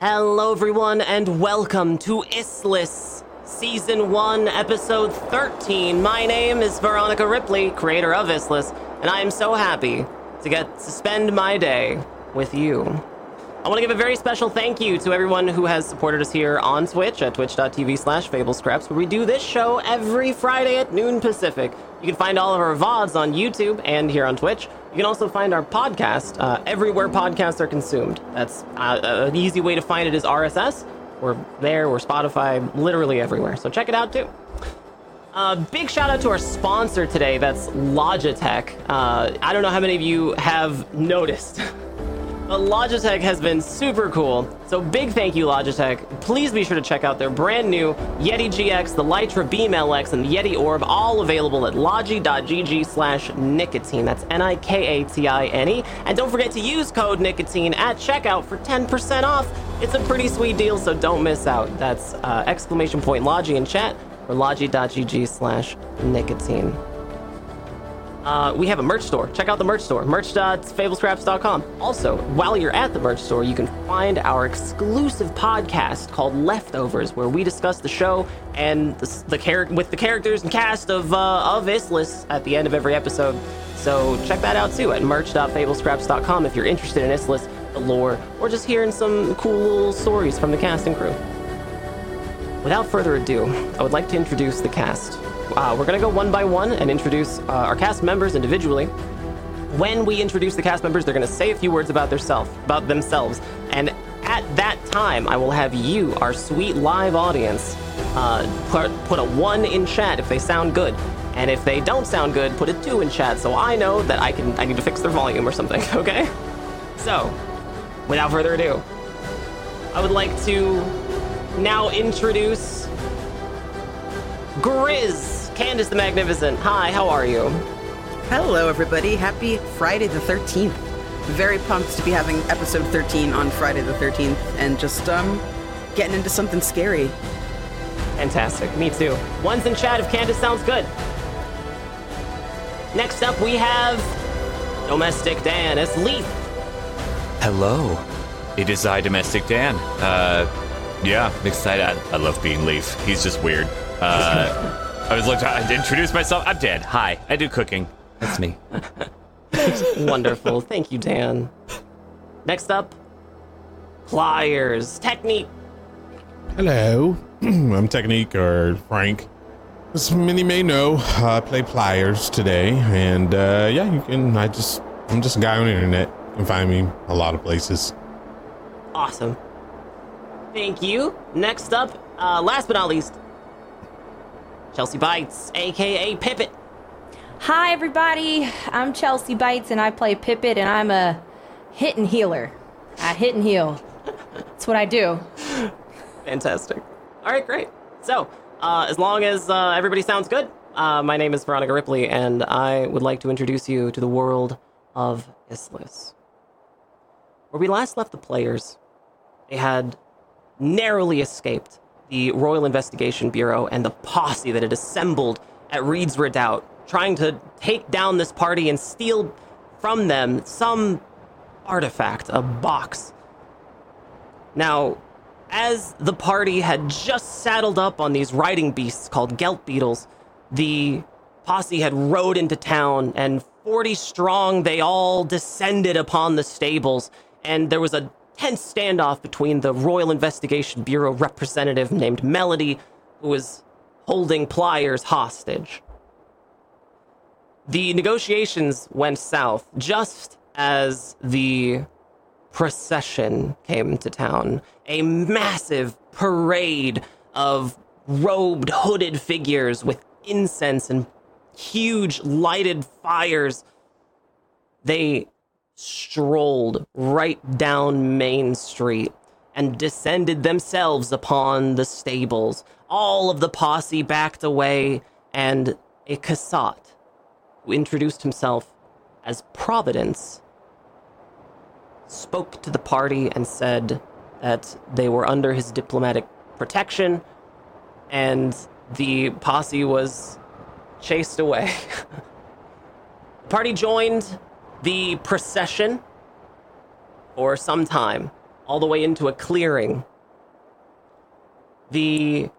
Hello, everyone, and welcome to Issliss, Season 1, Episode 13. My name is Veronica Ripley, creator of Issliss, and I am so happy to get to spend my day with you. I want to give a very special thank you to everyone who has supported us here on Twitch at twitch.tv slash fablescraps, where we do this show every Friday at noon Pacific. You can find all of our VODs on YouTube and here on Twitch. You can also find our podcast uh, everywhere podcasts are consumed. That's uh, an easy way to find it is RSS. We're there, we're Spotify, literally everywhere. So check it out too. Uh, big shout out to our sponsor today. That's Logitech. Uh, I don't know how many of you have noticed. But Logitech has been super cool. So big thank you, Logitech. Please be sure to check out their brand new Yeti GX, the Litra Beam LX, and the Yeti Orb, all available at logi.gg slash nikatine. That's N-I-K-A-T-I-N-E. And don't forget to use code nikatine at checkout for 10% off. It's a pretty sweet deal, so don't miss out. That's uh, exclamation point Logi in chat or logi.gg slash nikatine. Uh, we have a merch store. Check out the merch store, merch.fablescraps.com. Also, while you're at the merch store, you can find our exclusive podcast called Leftovers, where we discuss the show and the, the char- with the characters and cast of uh, of Issliss at the end of every episode. So check that out too at merch.fablescraps.com if you're interested in Issliss, the lore, or just hearing some cool little stories from the cast and crew. Without further ado, I would like to introduce the cast. Uh, we're going to go one by one and introduce uh, our cast members individually. When we introduce the cast members, they're going to say a few words about their self, about themselves, and at that time, I will have you, our sweet live audience, uh, put, put a one in chat if they sound good, and if they don't sound good, put a two in chat so I know that I can I need to fix their volume or something. Okay? So, without further ado, I would like to now introduce Grizz, Candace the Magnificent. Hi, how are you? Hello, everybody. Happy Friday the 13th. Very pumped to be having episode 13 on Friday the 13th and just um getting into something scary. Fantastic. Me too. One's in chat if Candace sounds good. Next up, we have Domestic Dan as Leaf. Hello. It is I, Domestic Dan. Uh, yeah, I'm excited. I, I love being Leaf. He's just weird. Uh, I was like, I introduce myself. I'm Dan. Hi. I do cooking. That's me. Wonderful. Thank you, Dan. Next up, Pliers. Techniq. Hello, I'm Techniq or Frank. As many may know, I play Pliers today, and uh, yeah, you can. I just, I'm just a guy on the internet. You can find me a lot of places. Awesome. Thank you. Next up, uh, last but not least, Chelsea Bytes, aka Pippet. Hi, everybody. I'm Chelsea Bytes, and I play Pippet, and I'm a hit and healer. I hit and heal. That's what I do. Fantastic. All right, great. So, uh, as long as uh, everybody sounds good, uh, my name is Veronica Ripley, and I would like to introduce you to the world of Issliss. Where we last left the players, they had narrowly escaped the Royal Investigation Bureau and the posse that had assembled at Reed's Redoubt, trying to take down this party and steal from them some artifact, a box. Now, as the party had just saddled up on these riding beasts called Gelt Beetles, the posse had rode into town, and 40 strong, they all descended upon the stables, and there was a tense standoff between the Royal Investigation Bureau representative named Melody, who was holding Pliers hostage. The negotiations went south just as the procession came to town. A massive parade of robed, hooded figures with incense and huge lighted fires. They strolled right down Main Street and descended themselves upon the stables. All of the posse backed away, and a Cassat, who introduced himself as Providence, spoke to the party and said that they were under his diplomatic protection, and the posse was chased away. the party joined the procession for some time, all the way into a clearing. The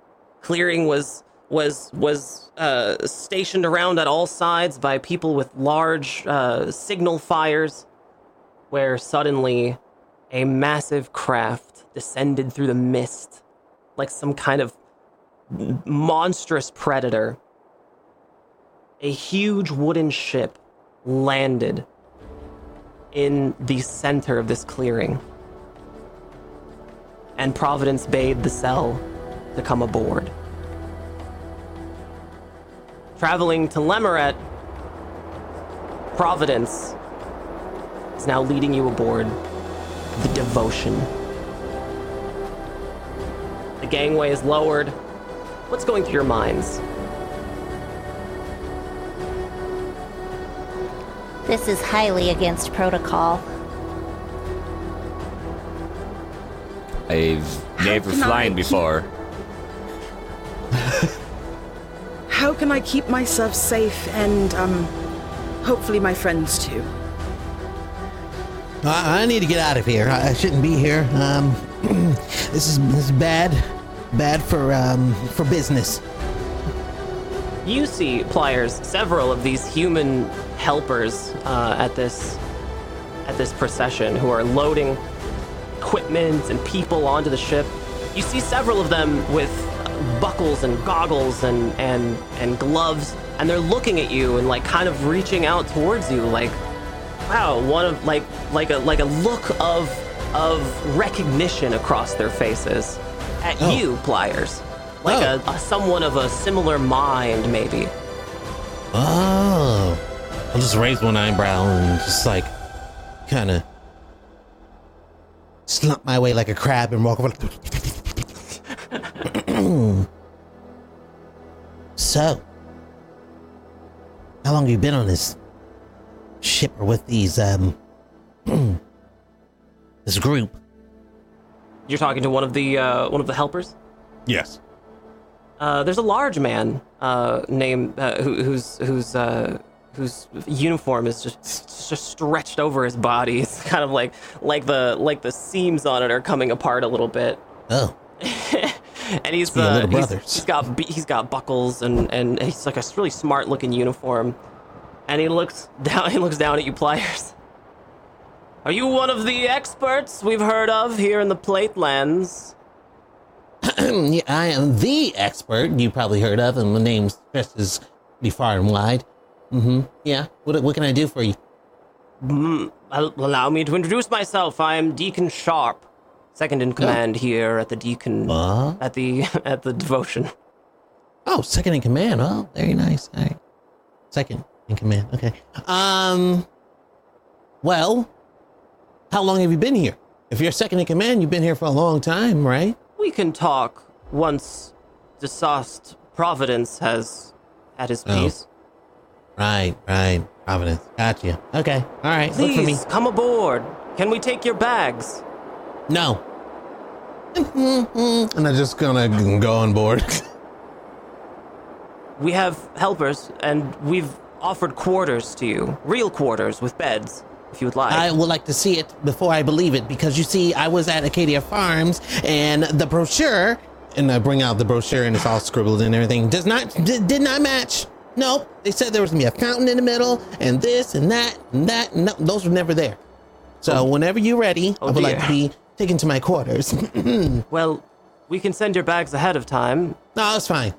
clearing was was was uh, stationed around at all sides by people with large uh, signal fires, where suddenly a massive craft descended through the mist like some kind of monstrous predator. A huge wooden ship landed in the center of this clearing. And Providence bade the cell to come aboard. Traveling to Lemeret, Providence is now leading you aboard the Devotion. The gangway is lowered. What's going through your minds? This is highly against protocol. I've never can I flown keep- before. How can I keep myself safe and, um, hopefully my friends too? I, I need to get out of here. I, I shouldn't be here. Um, this is this is bad, bad for um for business. You see, Pliers, several of these human helpers uh, at this at this procession who are loading equipment and people onto the ship. You see several of them with buckles and goggles and and and gloves, and they're looking at you and like kind of reaching out towards you, like, wow, one of like like a like a look of of recognition across their faces at Oh. you, Pliers. Like Oh. a, a someone of a similar mind, maybe. Oh, I'll just raise one eyebrow and just like kind of slump my way like a crab and walk over. so, how long have you been on this ship or with these um this group? You're talking to one of the uh, one of the helpers. Yes. Uh, there's a large man uh, named uh, who, whose whose uh, whose uniform is just just stretched over his body. It's kind of like like the like the seams on it are coming apart a little bit. Oh, And he's be uh, he's- he's got he's got buckles and and he's like a really smart looking uniform. And he looks down he looks down at you pliers. Are you one of the experts we've heard of here in the Platelands? yeah, I am the expert you probably heard of, and my name stretches pretty far and wide. Mm-hmm. Yeah. What, what can I do for you? Al- Allow me to introduce myself. I am Deacon Sharp, second in command here at the Deacon Uh, at the at the devotion. oh, second in command. Oh, very nice. All right. Second in command. Okay. Um. Well, how long have you been here? If you're second in command, you've been here for a long time, right? We can talk once Desast Providence has had his Oh. Piece. Right. Right. Providence. Gotcha. Okay. All right. Look for me. Please come aboard. Can we take your bags? No. And I'm just gonna go on board. We have helpers, and we've offered quarters to you, real quarters with beds, if you would like. I would like to see it before I believe it because you see, I was at Acadia Farms and the brochure, and I bring out the brochure and it's all scribbled and everything, does not, d- did not match. Nope. They said there was gonna be a fountain in the middle and this and that and that. And no, those were never there. So oh. whenever you're ready, Oh, I would like to be taken to my quarters. well, we can send your bags ahead of time. No, it's fine.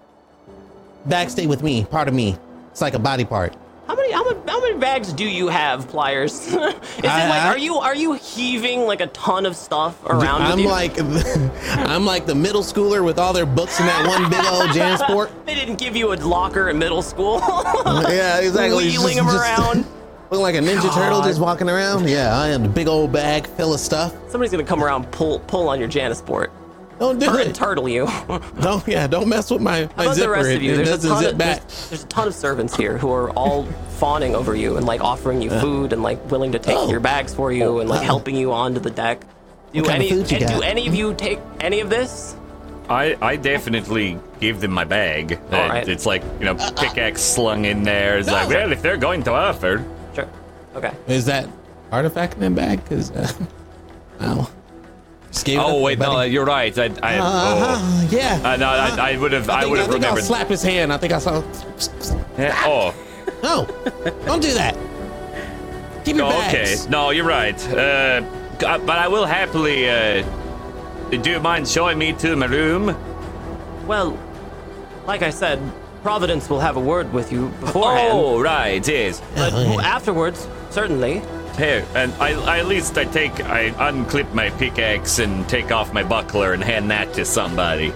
Bag stay with me, part of me. It's like a body part. How many how many how many bags do you have, Pliers? Is it like I- are you are you heaving like a ton of stuff around I'm you? like, I'm like the middle schooler with all their books in that one big old Jansport. they didn't give you a locker in middle school. yeah, exactly. Wheeling them around. Looking like a ninja turtle just walking around. Yeah, I am the big old bag full of stuff. Somebody's gonna come around pull pull on your Janisport. Don't do it. turtle you. Don't yeah, don't mess with my, my How my about zipper. the rest of you? it There's a ton of back. there's, there's a ton of servants here who are all fawning over you and like offering you food and like willing to take Oh. your bags for you and like Oh. helping you onto the deck. Do What kind of any food you do got? any of you take any of this? I, I definitely give them my bag. Uh, All right. It's like, you know, pickaxe slung in there. It's like, well, if they're going to offer. Sure. Okay. Is that artifact in that bag? Cause uh, wow. Gave Oh wait, no, everybody. you're right. I, I, oh. Uh-huh, yeah. Uh, no, I, I would have. I, think- would have think I'll remembered. slap his hand. I think I saw. Yeah, Oh, No, don't do that. Keep your oh, okay. No, you're right. Uh, uh, but I will happily. Uh, do you mind showing me to my room? Well, like I said, Providence will have a word with you beforehand. Oh, right. Yes. but Oh, yeah. afterwards, certainly. Here, and I, I at least I take I unclip my pickaxe and take off my buckler and hand that to somebody.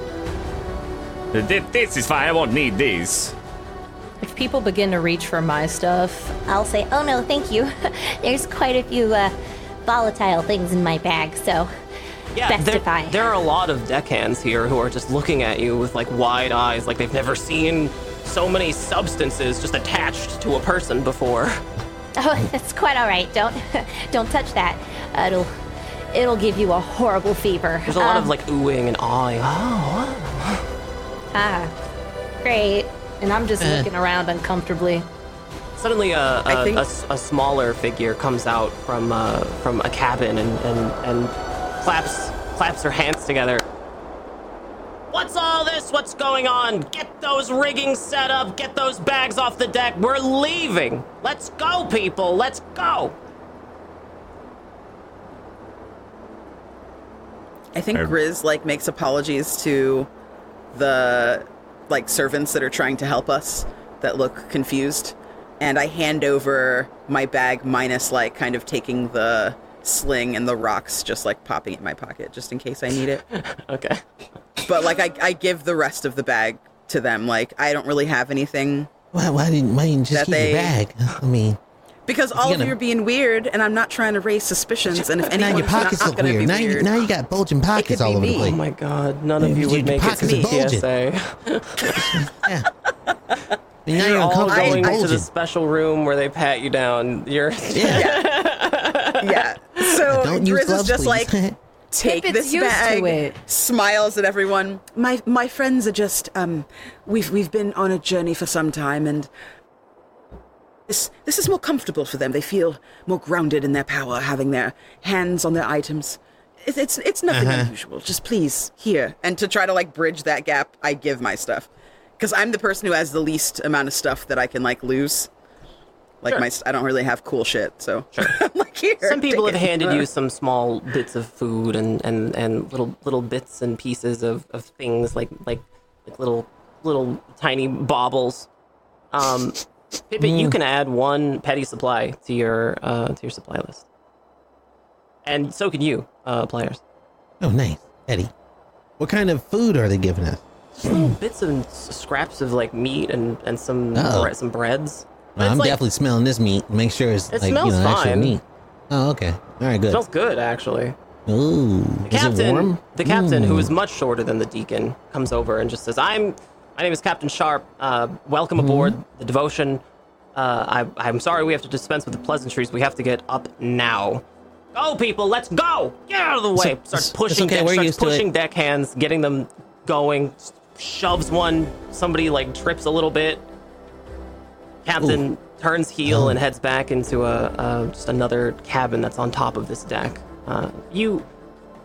Uh, thi- This is fine. I won't need these. If people begin to reach for my stuff, I'll say, oh no, thank you. There's quite a few uh, volatile things in my bag, so Yeah, Best there, if I- there are a lot of deckhands here who are just looking at you with like wide eyes, like they've never seen so many substances just attached to a person before. oh, that's quite all right. Don't don't touch that. Uh, it'll it'll give you a horrible fever. There's a lot Um, of like oohing and awing. Oh, ah, great. and I'm just Eh. looking around uncomfortably. Suddenly, a think- a s- a smaller figure comes out from uh, from a cabin and, and, and claps claps her hands together. What's all this? What's going on? Get those rigging set up. Get those bags off the deck. We're leaving. Let's go, people. Let's go. I think Grizz like makes apologies to the like servants that are trying to help us that look confused, and I hand over my bag minus like kind of taking the sling and the rocks, just like popping in my pocket just in case I need it. Okay. but like I, I give the rest of the bag to them. Like I don't really have anything Why, why didn't why didn't you just keep they- your bag? I mean, because all of gonna- you are being weird, and I'm not trying to raise suspicions. And if and now your pockets not, look gonna weird. be Now you weird, now you got bulging pockets all be over the me. Oh my God! None of you Your would make it to pockets are bulging. TSA. Yeah. And now You're you're all going and to the special room where they pat you down. You're Yeah. yeah. So Don't is just please. like take this bag, smiles at everyone. My my friends are just um, we've we've been on a journey for some time, and this this is more comfortable for them. They feel more grounded in their power, having their hands on their items. It's it's, it's nothing Uh-huh. unusual. Just please here, and to try to like bridge that gap, I give my stuff because I'm the person who has the least amount of stuff that I can like lose. Like Sure. my, I don't really have cool shit, so I'm like here. Some people have it. handed you some small bits of food and, and, and little little bits and pieces of, of things like like like little little tiny baubles. Um, Pippin, you can add one petty supply to your uh, to your supply list, and so can you, uh, players. Oh, nice, Eddie. What kind of food are they giving us? Just little bits and scraps of like meat and and some Oh. bre- some breads. Well, I'm like- definitely smelling this meat. Make sure it's It like smells you know actual fine. meat. Oh, okay. All right, good. smells good actually. Ooh, The is it captain, warm? the captain, who Mm. is much shorter than the deacon, comes over and just says, "I'm, my name is Captain Sharp. Uh, welcome Mm-hmm. aboard the Devotion. Uh, I, I'm sorry we have to dispense with the pleasantries. We have to get up now. Go, people, let's go! Get out of the way! it's- Starts pushing, okay, deck, we're starts it. pushing deck hands, getting them going. Shoves one. Somebody like trips a little bit. Captain turns heel and heads back into a, uh, just another cabin that's on top of this deck. Uh, you,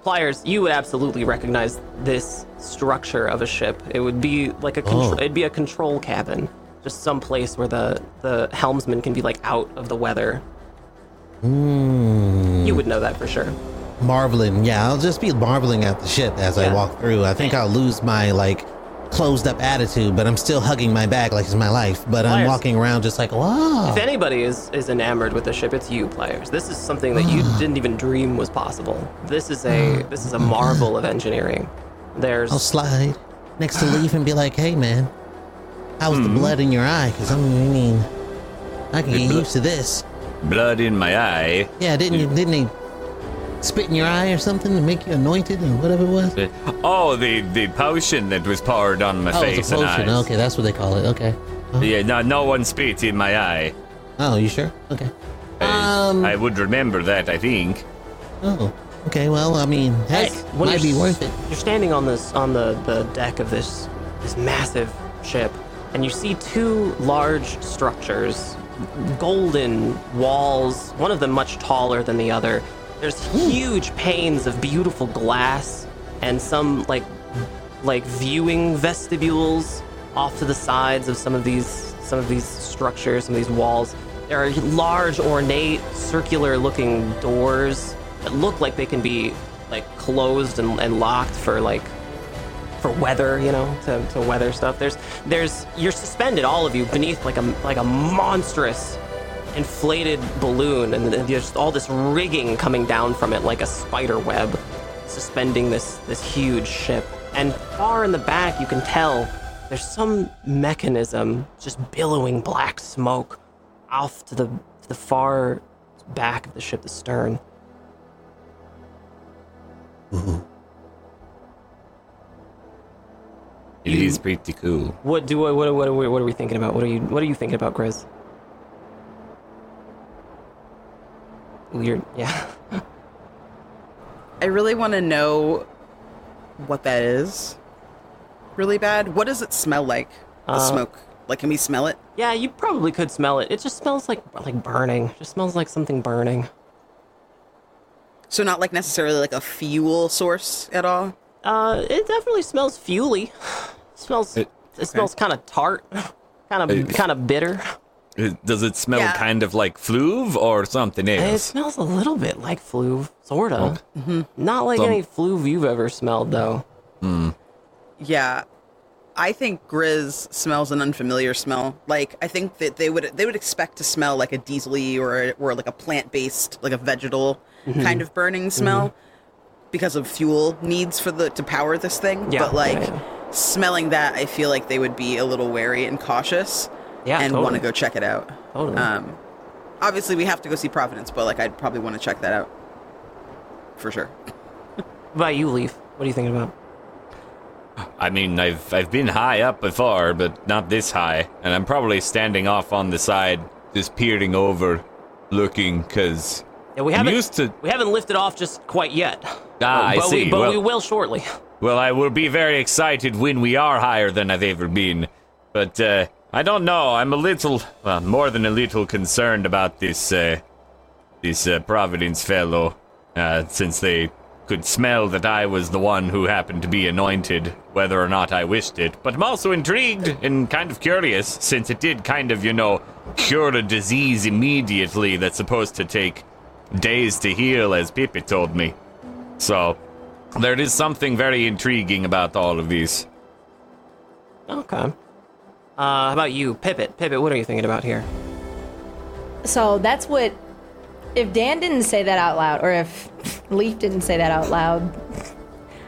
pliers, you would absolutely recognize this structure of a ship. It would be like a contr- Oh. it'd be a control cabin, just some place where the the helmsman can be like out of the weather. Mm, You would know that for sure. marveling. Yeah, I'll just be marveling at the ship as Yeah. I walk through. I think I'll lose my like closed up attitude, but I'm still hugging my bag like it's my life. But I'm Pliers. walking around just like, wow. If anybody is is enamored with the ship, it's you, players. This is something that you ah. didn't even dream was possible. This is a ah. this is a marvel of engineering. There's I'll slide next to Leaf and be like, hey man, how's the hmm. blood in your eye? Because I mean, I can get used to this. Blood in my eye. Yeah, didn't didn't they spit in your eye or something to make you anointed or whatever it was? Oh, the the potion that was poured on my Oh, face it's a and potion. eyes. Okay, that's what they call it. Okay. Yeah, no, no one spit in my eye. Oh, you sure? Okay. I- Um. I would remember that. I think. Oh. Okay. Well, I mean, heck, As- when might be worth it. You're standing on this on the, the deck of this this massive ship, and you see two large structures, golden walls. One of them much taller than the other, There's huge panes of beautiful glass and some like like viewing vestibules off to the sides of some of these some of these structures, some of these walls. There are large, ornate, circular-looking doors that look like they can be like closed and, and locked for like for weather, you know, to, to weather stuff. There's there's you're suspended, all of you, beneath like a like a monstrous inflated balloon, and there's all this rigging coming down from it like a spider web, suspending this this huge ship. And far in the back, you can tell there's some mechanism just billowing black smoke off to the to the far back of the ship, the stern. Mm-hmm. It is pretty cool. What do I, what, what, what, what are we thinking about? What are you what are you thinking about, Grizz? Weird, yeah. I really want to know what that is. Really bad. What does it smell like? The Uh, smoke. Like, can we smell it? Yeah, you probably could smell it. It just smells like like burning. It just smells like something burning. So not like necessarily like a fuel source at all. Uh, it definitely smells fuely. smells it, It- smells kind of tart, kind of kind of bitter. It- Does it smell Yeah. kind of like fluve or something else? It smells a little bit like fluve, sort of. Mm-hmm. Not like Some- any fluve you've ever smelled, though. Hmm. Yeah. I think Grizz smells an unfamiliar smell. Like I think that they would they would expect to smell like a diesely or or like a plant based like a vegetal Mm-hmm. kind of burning smell mm-hmm. because of fuel needs for the to power this thing. Yeah, but like yeah, smelling that, I feel like they would be a little wary and cautious Yeah, and totally. want to go check it out. Totally. Um, obviously we have to go see Providence, but like I'd probably want to check that out for sure. What about you, Leaf? What are you thinking about? I mean, I've I've been high up before, but not this high, and I'm probably standing off on the side, just peering over, looking, cause Yeah, we I'm haven't used to. we haven't lifted off just quite yet. Ah, I but see. We, but Well- we will shortly. Well, I will be very excited when we are higher than I've ever been, but uh, I don't know. I'm a little, well, more than a little concerned about this uh, this uh, Providence fellow, uh, since they could smell that I was the one who happened to be anointed, whether or not I wished it. But I'm also intrigued and kind of curious, since it did kind of, you know, cure a disease immediately that's supposed to take days to heal, as Pippi told me. So, there is something very intriguing about all of these. Okay. Uh, how about you, Pippet? Pippet, what are you thinking about here? So that's what. If Dan didn't say that out loud, or if Leaf didn't say that out loud,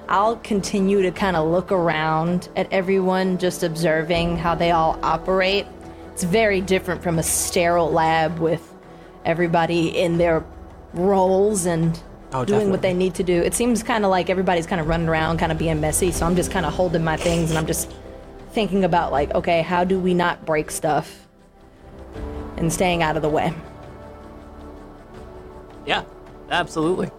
I'll continue to kind of look around at everyone, just observing how they all operate. It's very different from a sterile lab with everybody in their roles and Oh, doing what they need to do. It seems kind of like everybody's kind of running around, kind of being messy. So I'm just kind of holding my things and I'm just thinking about, like, okay, how do we not break stuff and staying out of the way? Yeah, absolutely.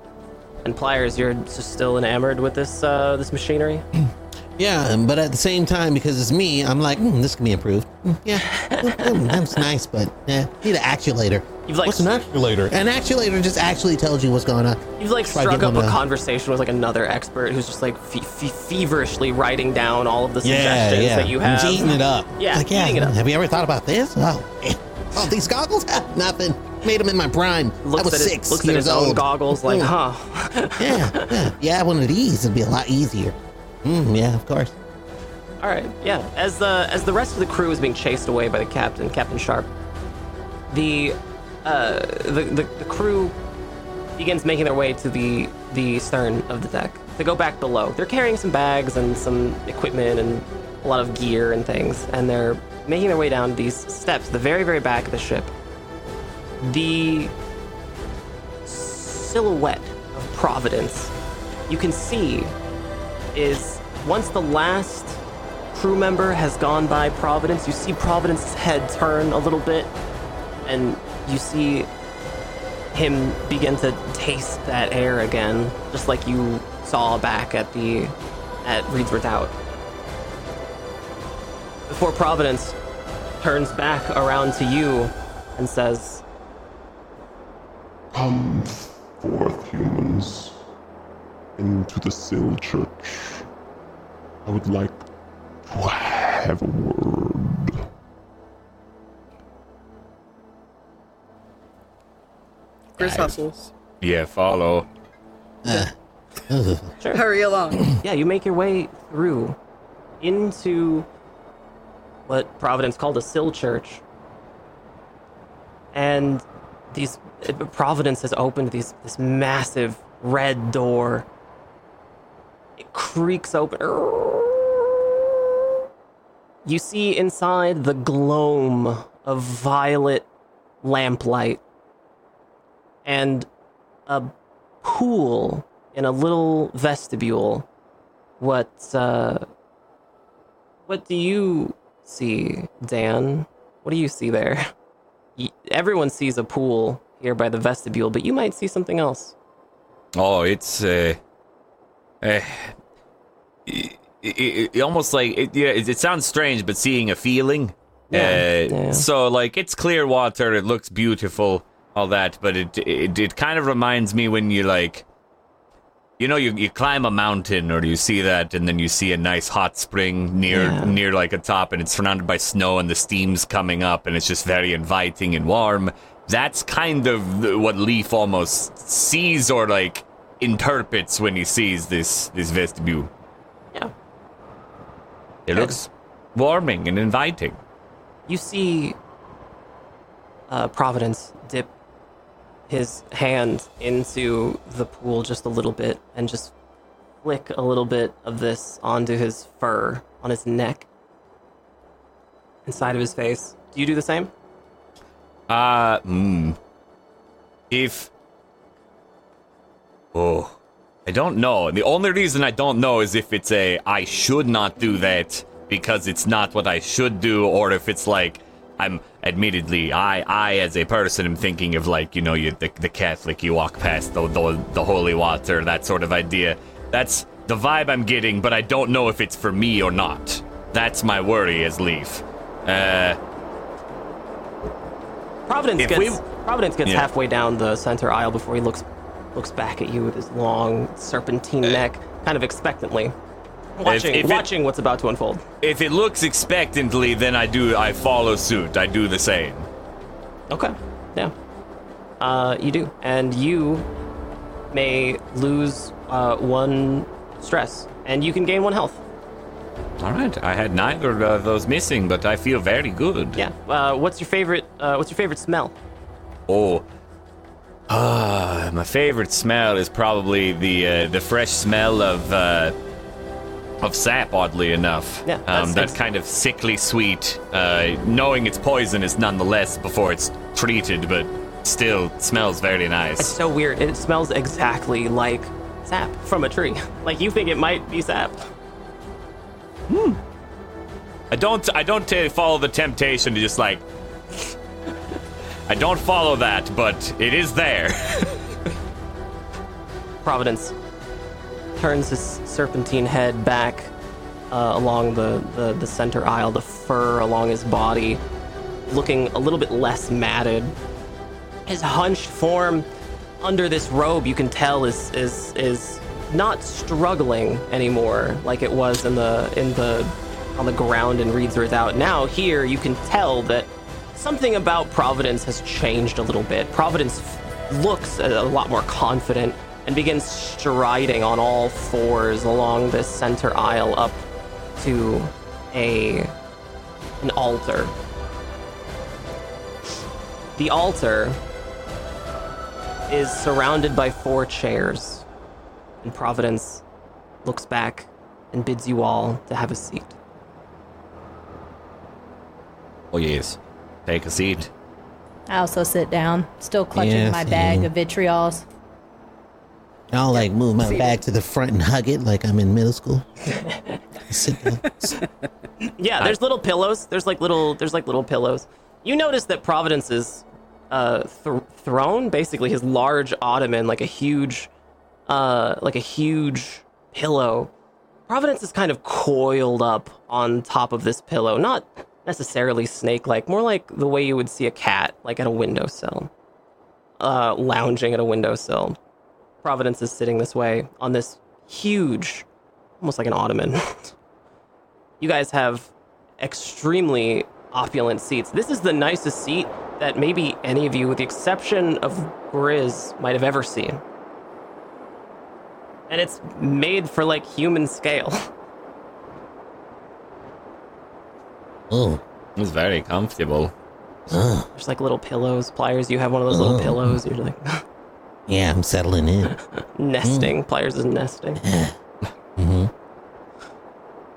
And Pliers, you're just still enamored with this uh, this machinery. Yeah, but at the same time, because it's me, I'm like, mm, this can be improved. Mm, yeah, mm, mm, that's nice, but yeah, need an actuator. You've like What's an actuator? An actuator just actually tells you what's going on. you've like Try struck up a on conversation with like another expert who's just like fe- fe- feverishly writing down all of the Yeah, suggestions yeah. that you have. I'm eating it up. Yeah, like, yeah. eating it up. Have you ever thought about this? Oh, oh, these goggles? Nothing. Made them in my prime. Looks I was at his, six looks at years his old. own goggles, like, huh? Yeah, yeah. Yeah, one of these would be a lot easier. Mm, yeah, of course. All right, yeah. As the as the rest of the crew is being chased away by the captain, Captain Sharp, the uh, the, the the crew begins making their way to the the stern of the deck to go back below. They're carrying some bags and some equipment and a lot of gear and things, and they're making their way down these steps, the very very back of the ship. The silhouette of Providence you can see is once the last crew member has gone by Providence, you see Providence's head turn a little bit, and you see him begin to taste that air again, just like you saw back at the at Reed's Redoubt. Before Providence turns back around to you and says, Come forth, humans, into the Sill Church. I would like to have a word. Chris hustles. Yeah, follow. Hurry along. Yeah, you make your way through into what Providence called a sill church. And these Providence has opened these this massive red door. It creaks open. You see inside the gloam of violet lamplight and a pool in a little vestibule. What uh what do you see, Dan? What do you see there? Everyone sees a pool here by the vestibule, but you might see something else. Oh, it's uh, uh it, it, it almost like it, yeah. It, it sounds strange, but seeing a feeling. Yeah, Uh, yeah. So like it's clear water. It looks beautiful, all that, but it it it kind of reminds me when you like. You know, you, you climb a mountain or you see that, and then you see a nice hot spring near Yeah. near like a top, and it's surrounded by snow, and the steam's coming up, and it's just very inviting and warm. That's kind of what Leaf almost sees or like interprets when he sees this this vestibule. Yeah. It looks warming and inviting. You see uh, Providence dip his hand into the pool just a little bit and just flick a little bit of this onto his fur on his neck inside of his face. Do you do the same? Uh, mm. If. Oh. I don't know. The only reason I don't know is if it's a I should not do that because it's not what I should do, or if it's like I'm admittedly I I as a person am thinking of like you know you the, the Catholic you walk past the, the the holy water that sort of idea. That's the vibe I'm getting, but I don't know if it's for me or not. That's my worry as Leaf. Uh, Providence gets we- Providence gets Yeah. halfway down the center aisle before he looks looks back at you with his long serpentine neck, kind of expectantly, watching if it- watching what's about to unfold. if it looks expectantly, then I do I follow suit. I do the same. Okay. Yeah. Uh, you do, and you may lose uh, one stress, and you can gain one health. All right, I had neither of those missing, but I feel very good. Yeah. Uh, what's your favorite? Uh, what's your favorite smell? Oh. Ah, my favorite smell is probably the uh, the fresh smell of uh, of sap. Oddly enough, Yeah, that's- um, that kind of sickly sweet. Uh, knowing it's poisonous nonetheless before it's treated, but still smells very It's nice. so weird. It smells exactly like sap from a tree. like you think it might be sap. Hmm. I don't I don't follow the temptation to just like. I don't follow that, but it is there. Providence turns his serpentine head back uh, along the, the, the center aisle, the fur along his body, looking a little bit less matted. His hunched form under this robe, you can tell, is is is not struggling anymore like it was in the in the on the ground in Reed's Redoubt. Now here you can tell that something about Providence has changed a little bit. Providence looks a, a lot more confident and begins striding on all fours along this center aisle up to a an altar. The altar is surrounded by four chairs, and Providence looks back and bids you all to have a seat. oh yes, take a seat. I also sit down, still clutching Yes, my bag yeah. of vitriols. I'll like move my bag to the front and hug it like I'm in middle school. Sit down. Yeah, there's little pillows. There's like little there's like little pillows. You notice that Providence's uh, th- throne, basically his large ottoman, like a huge, uh, like a huge pillow. Providence is kind of coiled up on top of this pillow, not necessarily snake-like, more like the way you would see a cat, like at a windowsill, uh, lounging at a windowsill. Providence is sitting this way on this huge, almost like an ottoman. you guys have extremely opulent seats. This is the nicest seat that maybe any of you, with the exception of Grizz, might have ever seen. And it's made for like human scale. Oh, It's very comfortable. There's like little pillows, pliers. You have one of those little pillows. You're like yeah, I'm settling in. nesting. Pliers is nesting. mm-hmm.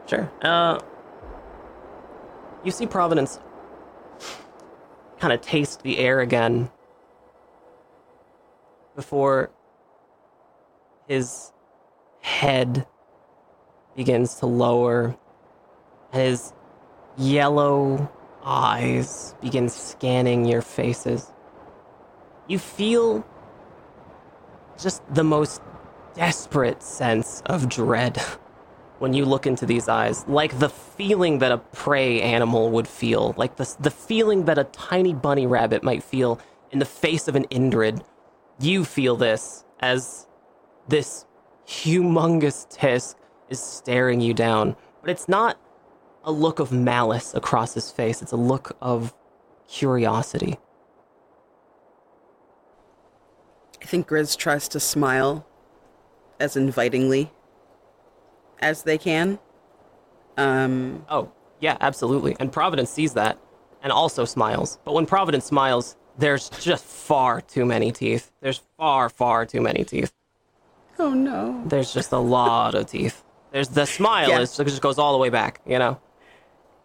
Sure. Uh, you see Providence kind of taste the air again before his head begins to lower and his yellow eyes begin scanning your faces. You feel just the most desperate sense of dread when you look into these eyes, like the feeling that a prey animal would feel, like the, the feeling that a tiny bunny rabbit might feel in the face of an Indrid. You feel this as this humongous Tisk is staring you down. But it's not a look of malice across his face, it's a look of curiosity. I think Grizz tries to smile as invitingly as they can. Um, Oh, yeah, absolutely. And Providence sees that and also smiles. But when Providence smiles, there's just far too many teeth. There's far, far too many teeth. oh no. There's just a lot of teeth. There's the smile Yeah. is it just goes all the way back, you know?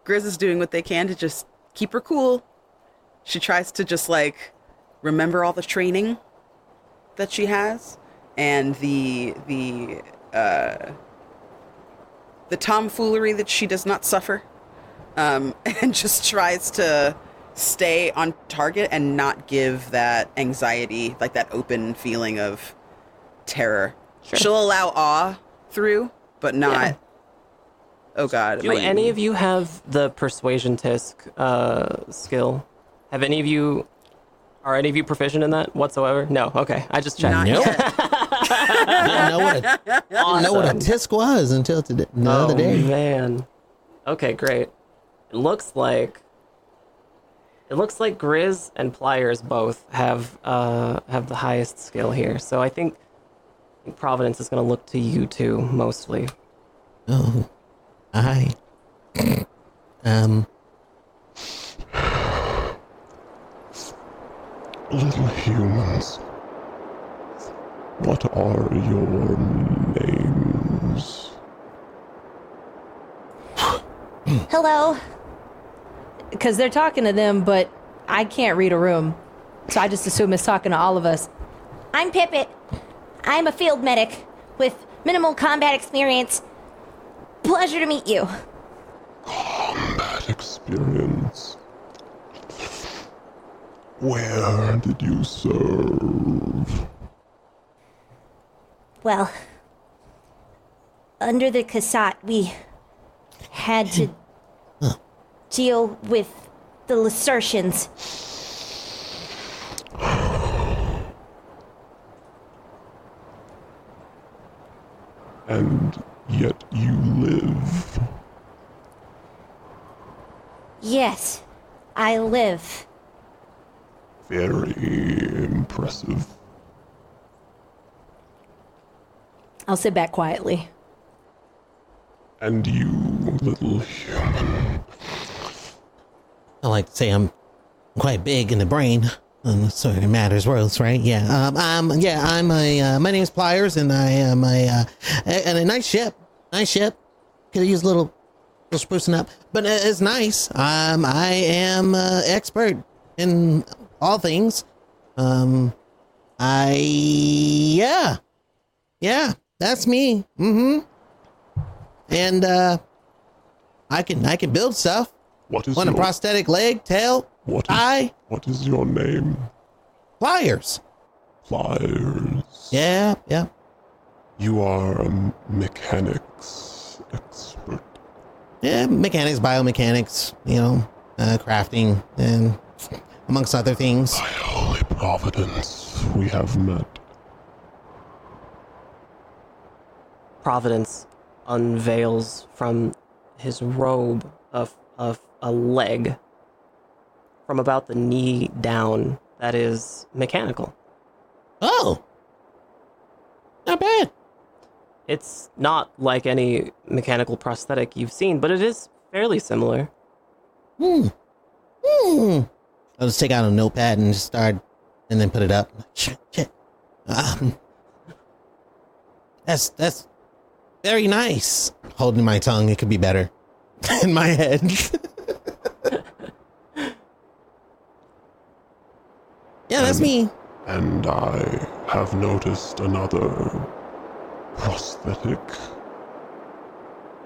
Grizz is doing what they can to just keep her cool. She tries to just like remember all the training that she has and the the uh, the tomfoolery that she does not suffer, um, and just tries to stay on target and not give that anxiety, like that open feeling of terror. Sure. She'll allow awe through, but not. Yeah. Oh God! Do any of you have the persuasion tisk uh, skill? Have any of you are any of you proficient in that whatsoever? No. Okay, I just checked. Not Nope. yet. didn't know what a, didn't know what a tisk was until today, the oh, other day. man. Okay, great. It looks like it looks like Grizz and Pliers both have uh have the highest skill here. So I think, I think Providence is going to look to you two mostly. Oh, I. Um, Little humans, what are your names? Hello. Because they're talking to them, but I can't read a room. So I just assume it's talking to all of us. I'm Pippet. I'm a field medic with minimal combat experience. Pleasure to meet you. Combat experience. Where did you serve? Well, under the Kassat, we had to deal with the Lacertians. And yet you live. Yes, I live. Very impressive. I'll sit back quietly. And you, little human. I like to say I'm quite big in the brain. Um, so it matters worlds, right? Yeah. Um, um, yeah, I'm a, uh, my name is Pliers and I am a, uh, a- and a nice ship. Nice ship. Could use a little, little sprucing up, but it's nice. Um, I am, uh, expert in all things. Um, I, yeah. Yeah, that's me. Mm-hmm. And, uh, I can, I can build stuff. What is Want a prosthetic leg, tail, what is, eye, what is your name? pliers. Pliers. Yeah, yeah. You are a mechanics expert. Yeah, mechanics, biomechanics, you know, uh, crafting, and amongst other things. By holy providence, we have met. Providence unveils from his robe of, of a leg from about the knee down that is mechanical. Oh, not bad. It's not like any mechanical prosthetic you've seen, but it is fairly similar. Hmm. Hmm. I'll just take out a notepad and just start, and then put it up. Shit, shit. Um, that's that's very nice. Holding my tongue, it could be better. In my head. yeah, that's me. And I have noticed another prosthetic.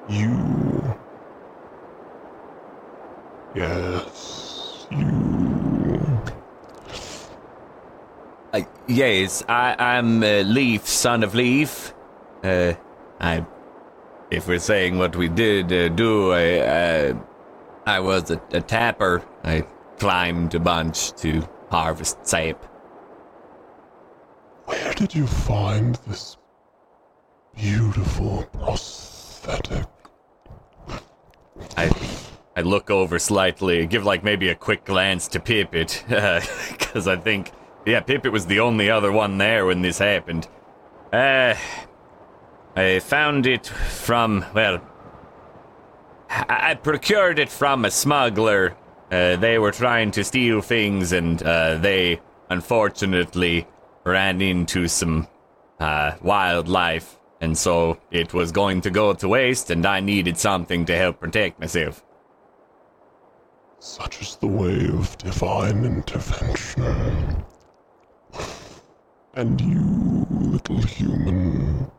You. Yes, you. Uh, yes, I, I'm uh, Leaf, son of Leaf. Uh, I, if we're saying what we did uh, do, I, uh, I was a, a tapper. I climbed a bunch to harvest sap. Where did you find this beautiful prosthetic? I, I look over slightly, give like maybe a quick glance to Pippet, because I think, yeah, Pippet was the only other one there when this happened. Uh, I found it from, well, I procured it from a smuggler. Uh, they were trying to steal things, and uh, they unfortunately ran into some uh, wildlife, and so it was going to go to waste, and I needed something to help protect myself. Such is the way of divine intervention. And you, little human,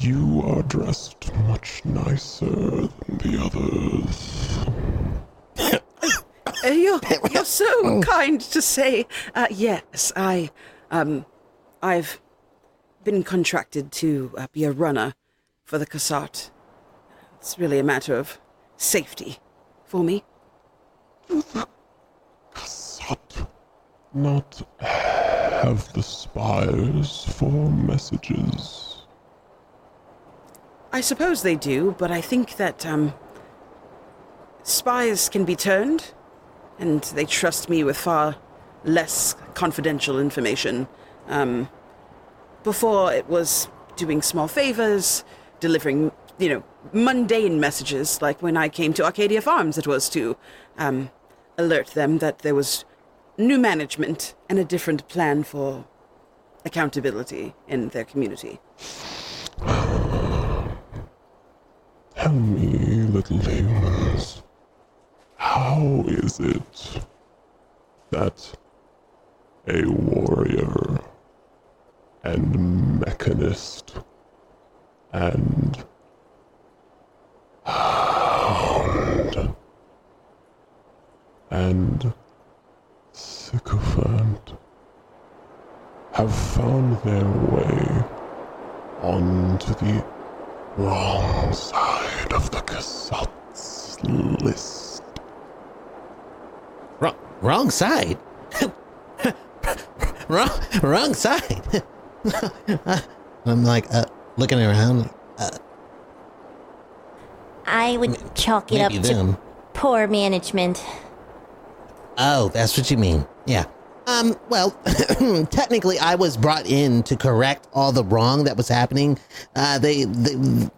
you are dressed much nicer than the others. Uh, you're, you're so kind to say. Uh, yes, I, um, I've been contracted to uh, be a runner for the Cassat. It's really a matter of safety for me. Sut, not have the spires for messages. I suppose they do, but I think that um, spies can be turned, and they trust me with far less confidential information. Um, before it was doing small favors, delivering, you know, mundane messages, like when I came to Arcadia Farms, it was to um, alert them that there was new management and a different plan for accountability in their community. Tell me, little humans, how is it that a warrior and mechanist and hound and sycophant have found their way onto the wrong side of the Kassat's list. Wrong, wrong side. wrong, wrong side. I'm like uh, looking around. Uh, I would chalk it up maybe to poor management. Oh, that's what you mean. Yeah. Um, well, technically, I was brought in to correct all the wrong that was happening. Uh, they, they,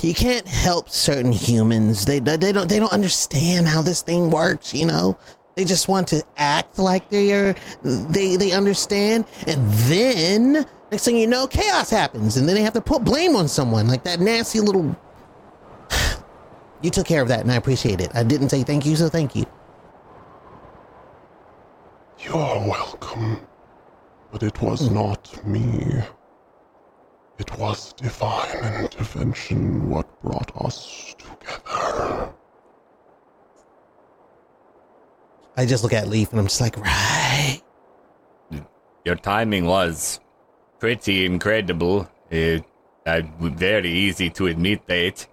you can't help certain humans. They, they don't, they don't understand how this thing works. You know, they just want to act like they're, they, they understand, and then next thing you know, chaos happens, and then they have to put blame on someone, like that nasty little. You took care of that, and I appreciate it. I didn't say thank you, so thank you. You're welcome. But it was not me. It was divine intervention what brought us together. I just look at Leaf and I'm just like, right. Your timing was pretty incredible. Uh, uh, very easy to admit that.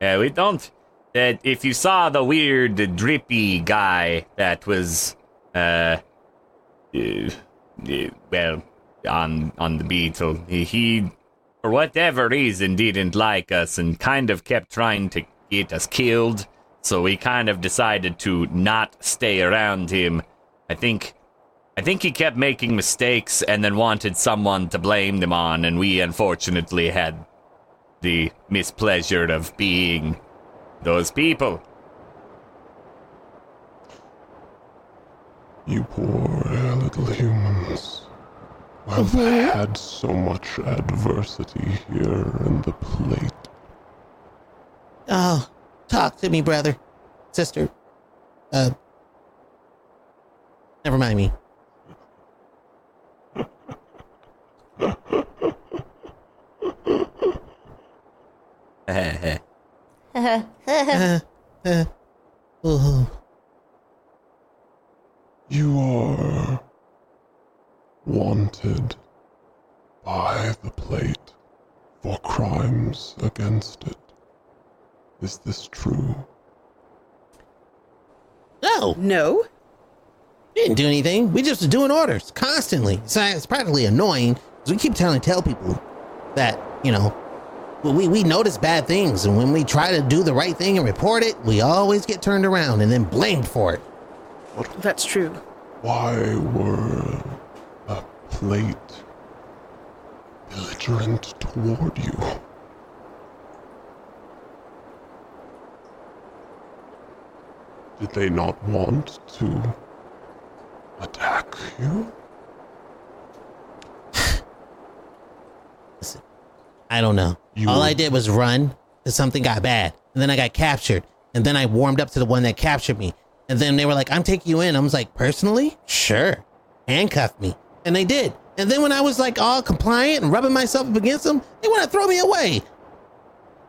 Uh, we don't. Uh, if you saw the weird drippy guy that was, uh, Uh, uh, well, on on the beetle, he, he for whatever reason, didn't like us and kind of kept trying to get us killed. So we kind of decided to not stay around him. I think. I think he kept making mistakes and then wanted someone to blame them on, and we unfortunately had the mispleasure of being those people. You poor little humans. Well, Mm-hmm. Had so much adversity here in the plate. Oh, talk to me, brother, sister. Uh, never mind me. Uh, uh, oh, You are wanted by the plate for crimes against it. Is this true? no, No? we didn't do anything. We just was doing orders constantly. So it's practically annoying because we keep telling tell people that you know we we notice bad things, and when we try to do the right thing and report it, we always get turned around and then blamed for it. That's true. Why were the plate belligerent toward you? Did they not want to attack you? Listen, I don't know. You All I did was run till something got bad, and then I got captured, and then I warmed up to the one that captured me, and then they were like, "I'm taking you in." I was like, "Personally, sure." Handcuff me, and they did. And then when I was like all compliant and rubbing myself up against them, they want to throw me away.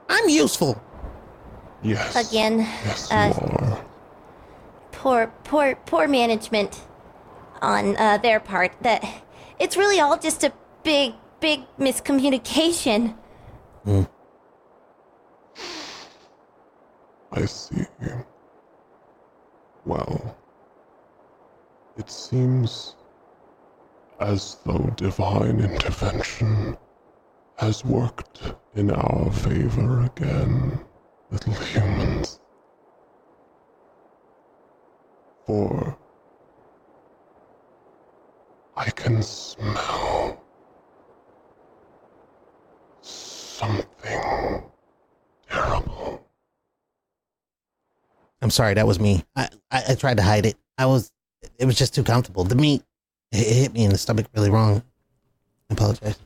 I'm useful. Yes. Again, Yes, uh, poor, poor, poor management on uh, their part. That it's really all just a big, big miscommunication. I see. Well, it seems as though divine intervention has worked in our favor again, little humans. For I can smell something terrible. I'm sorry, that was me. I, I, I tried to hide it. I was, it was just too comfortable. The meat, it, it hit me in the stomach really wrong. I apologize.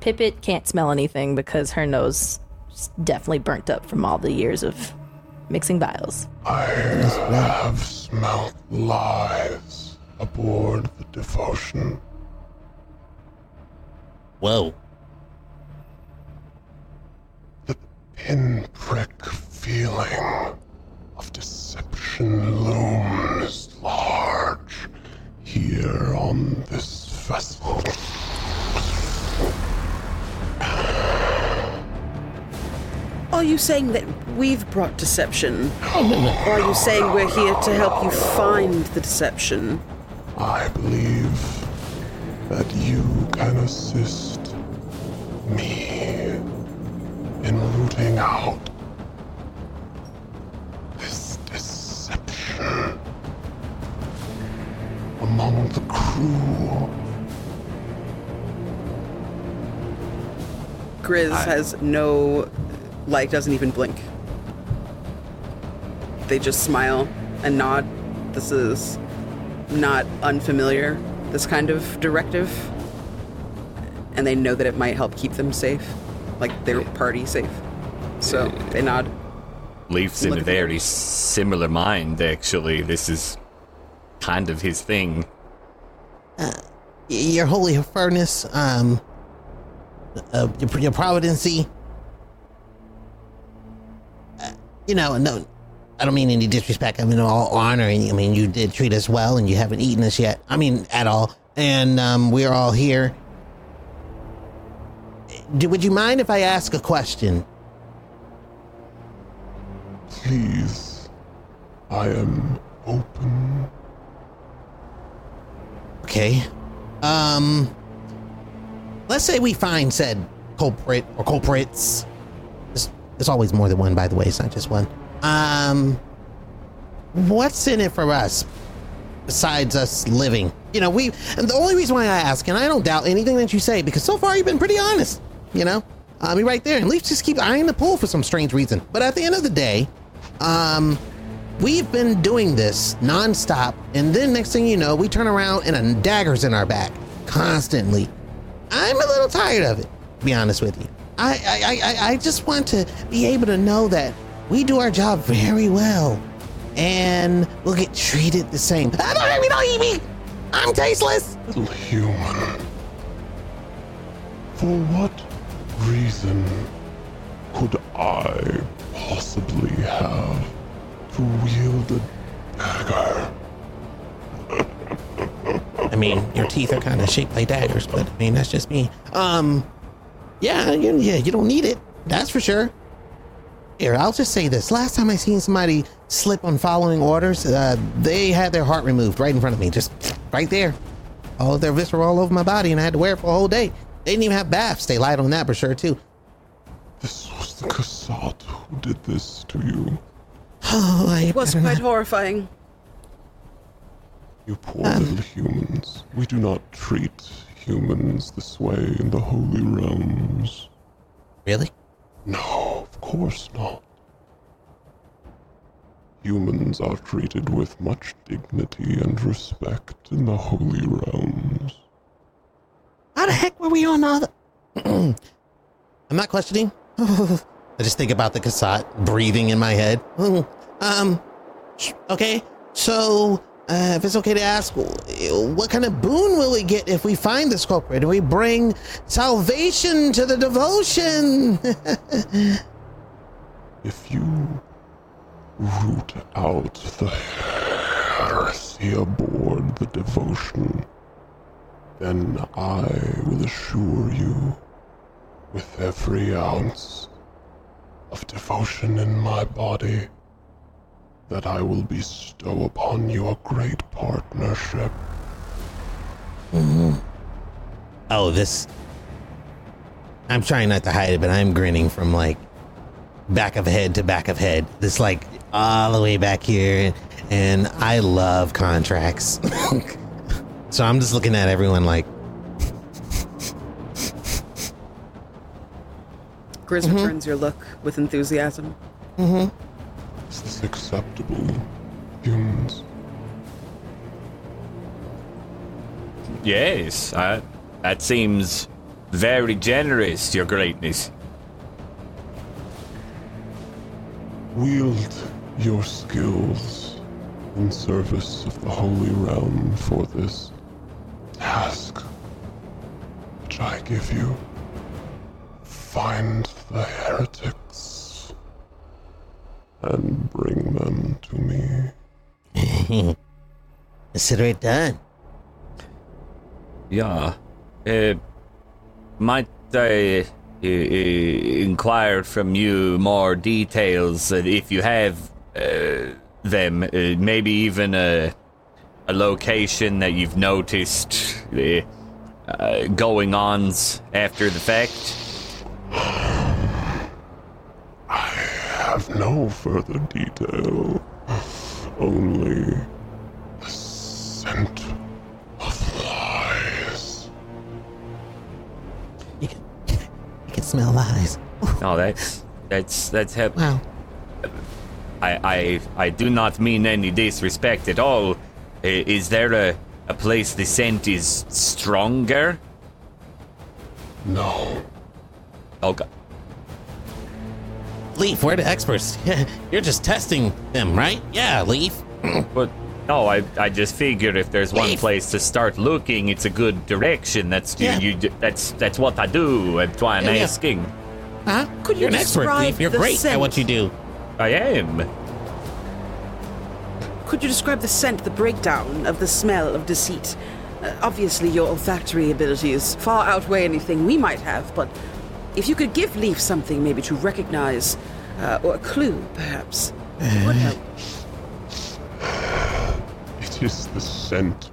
Pippet can't smell anything because her nose is definitely burnt up from all the years of mixing vials. I have smelt lies aboard the devotion. Whoa. The pinprick feeling of deception looms large here on this vessel. Are you saying that we've brought deception? Or are you saying we're here to help you find the deception? I believe that you can assist me in rooting out among the crew. Grizz has no, like, doesn't even blink. They just smile and nod. This is not unfamiliar, this kind of directive. And they know that it might help keep them safe, like their party safe. So they nod. Leaf's in a very similar mind, actually. This is kind of his thing. your holy furnace, um, uh, your, your providency. Uh, you know, no, I don't mean any disrespect. I mean all honor. And I mean you did treat us well, and you haven't eaten us yet. I mean at all. And um, we're all here. Do, would you mind if I ask a question? Please, I am open. Okay. Um. let's say we find said culprit or culprits. There's, there's always more than one, by the way. It's not just one. Um, what's in it for us besides us living? You know, we. And the only reason why I ask, and I don't doubt anything that you say, because so far you've been pretty honest. You know, I mean, right there, and Leaf just keep eyeing the pool for some strange reason. But at the end of the day, um, we've been doing this nonstop, and then next thing you know, we turn around and a dagger's in our back constantly. I'm a little tired of it, to be honest with you. I, I, I, I just want to be able to know that we do our job very well, and we'll get treated the same. Ah, don't eat me! Don't eat me! I'm tasteless. Little human. For what reason could I possibly have to wield a dagger? I mean, your teeth are kind of shaped like daggers, but I mean that's just me. Um, yeah, you, yeah, you don't need it. That's for sure. Here, I'll just say this: last time I seen somebody slip on following orders, uh, they had their heart removed right in front of me, just right there. All of their viscera all over my body, and I had to wear it for a whole day. They didn't even have baths. They lied on that for sure too. This was the Kassat who did this to you. Oh, I It was quite not- horrifying. You poor little um, humans. We do not treat humans this way in the Holy Realms. really. No, of course not. Humans are treated with much dignity and respect in the Holy Realms. How the heck were we on all the? I'm not questioning. I just think about the cassette breathing in my head. um, okay. So, uh, if it's okay to ask, what kind of boon will we get if we find this culprit? Do we bring salvation to the devotion? If you root out the heresy aboard the devotion, then I will assure you, with every ounce of devotion in my body, that I will bestow upon you a great partnership. Mm-hmm. oh, this. I'm trying not to hide it, but I'm grinning from like back of head to back of head. This like all the way back here, and I love contracts. so I'm just looking at everyone like, Grizz mm-hmm. returns your look with enthusiasm. Mm-hmm. Is this acceptable, humans? Yes, uh, that seems very generous, Your Greatness. Wield your skills in service of the Holy Realm for this task which I give you. Find the heretics and bring them to me. consider it done. Yeah. Uh, might I uh, uh, inquire from you more details uh, if you have uh, them? Uh, maybe even a a location that you've noticed going ons after the fact. Have no further detail, only the scent of lies. You can, you can smell lies. Oh, that's that's that's hep- Wow. I, I I do not mean any disrespect at all. Is there a, a place the scent is stronger? No. Okay. Leaf, we're the experts. You're just testing them, right? Yeah, Leaf. But no, I I just figured if there's one Leaf. place to start looking, it's a good direction. That's you, Yeah. you d- that's that's what I do. That's why I'm Yeah, yeah. asking. Huh? Could you You're an expert, Leaf. You're the great at scent? what you do. I am. Could you describe the scent, the breakdown of the smell of deceit? Uh, obviously, your olfactory abilities far outweigh anything we might have, but if you could give Leaf something maybe to recognize, uh, or a clue, perhaps, it would help. It is the scent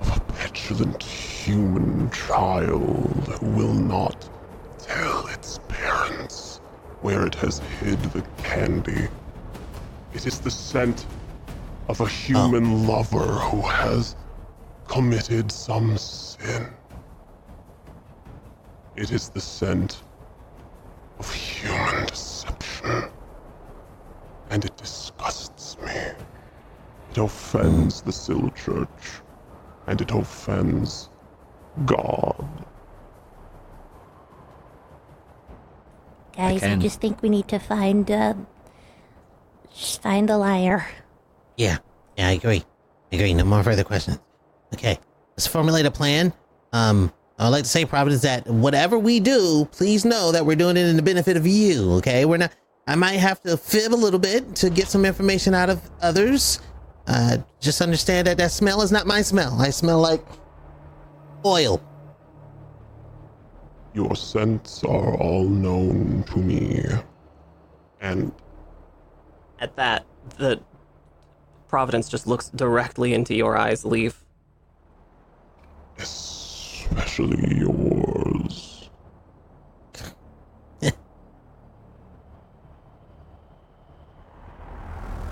of a petulant human child who will not tell its parents where it has hid the candy. It is the scent of a human lover who has committed some sin. It is the scent of human deception. And it disgusts me. It offends the Sill Church. And it offends God. Guys, I, can- just think we need to find uh, just find the liar. Yeah, yeah, I agree. I agree. No more further questions. Okay, let's formulate a plan. Um, I would like to say, Providence, that whatever we do, please know that we're doing it in the benefit of you. Okay, we're not. I might have to fib a little bit to get some information out of others. Uh, just understand that that smell is not my smell. I smell like oil. Your scents are all known to me. And At that, the Providence just looks directly into your eyes, Leaf. Especially yours.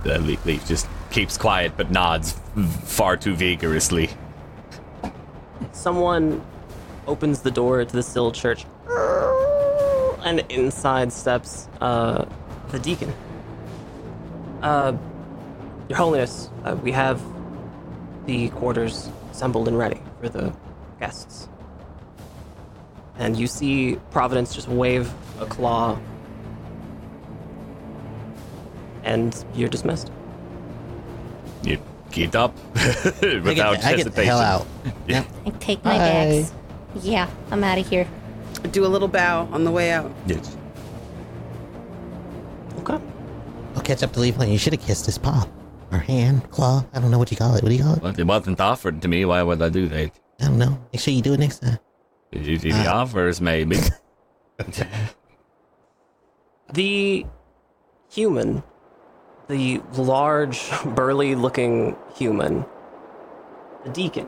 The Leaf, Leaf just keeps quiet but nods far too vigorously. Someone opens the door to the Sill Church, and inside steps uh, the deacon. Uh, Your Holiness, uh, we have the quarters assembled and ready for the guests. And you see Providence just wave a claw, and you're dismissed. You get up I get, without the, I get the hell out. Yep. I take my Bye. bags. Yeah, I'm out of here. Do a little bow on the way out. Yes. Okay. I'll catch up to Leaf Lane. You should have kissed his paw. Or hand, claw. I don't know what you call it. What do you call it? Well, it wasn't offered to me. Why would I do that? I don't know. Make sure you do it next time. If he Ah. offers, maybe. The human, the large, burly looking human, the deacon,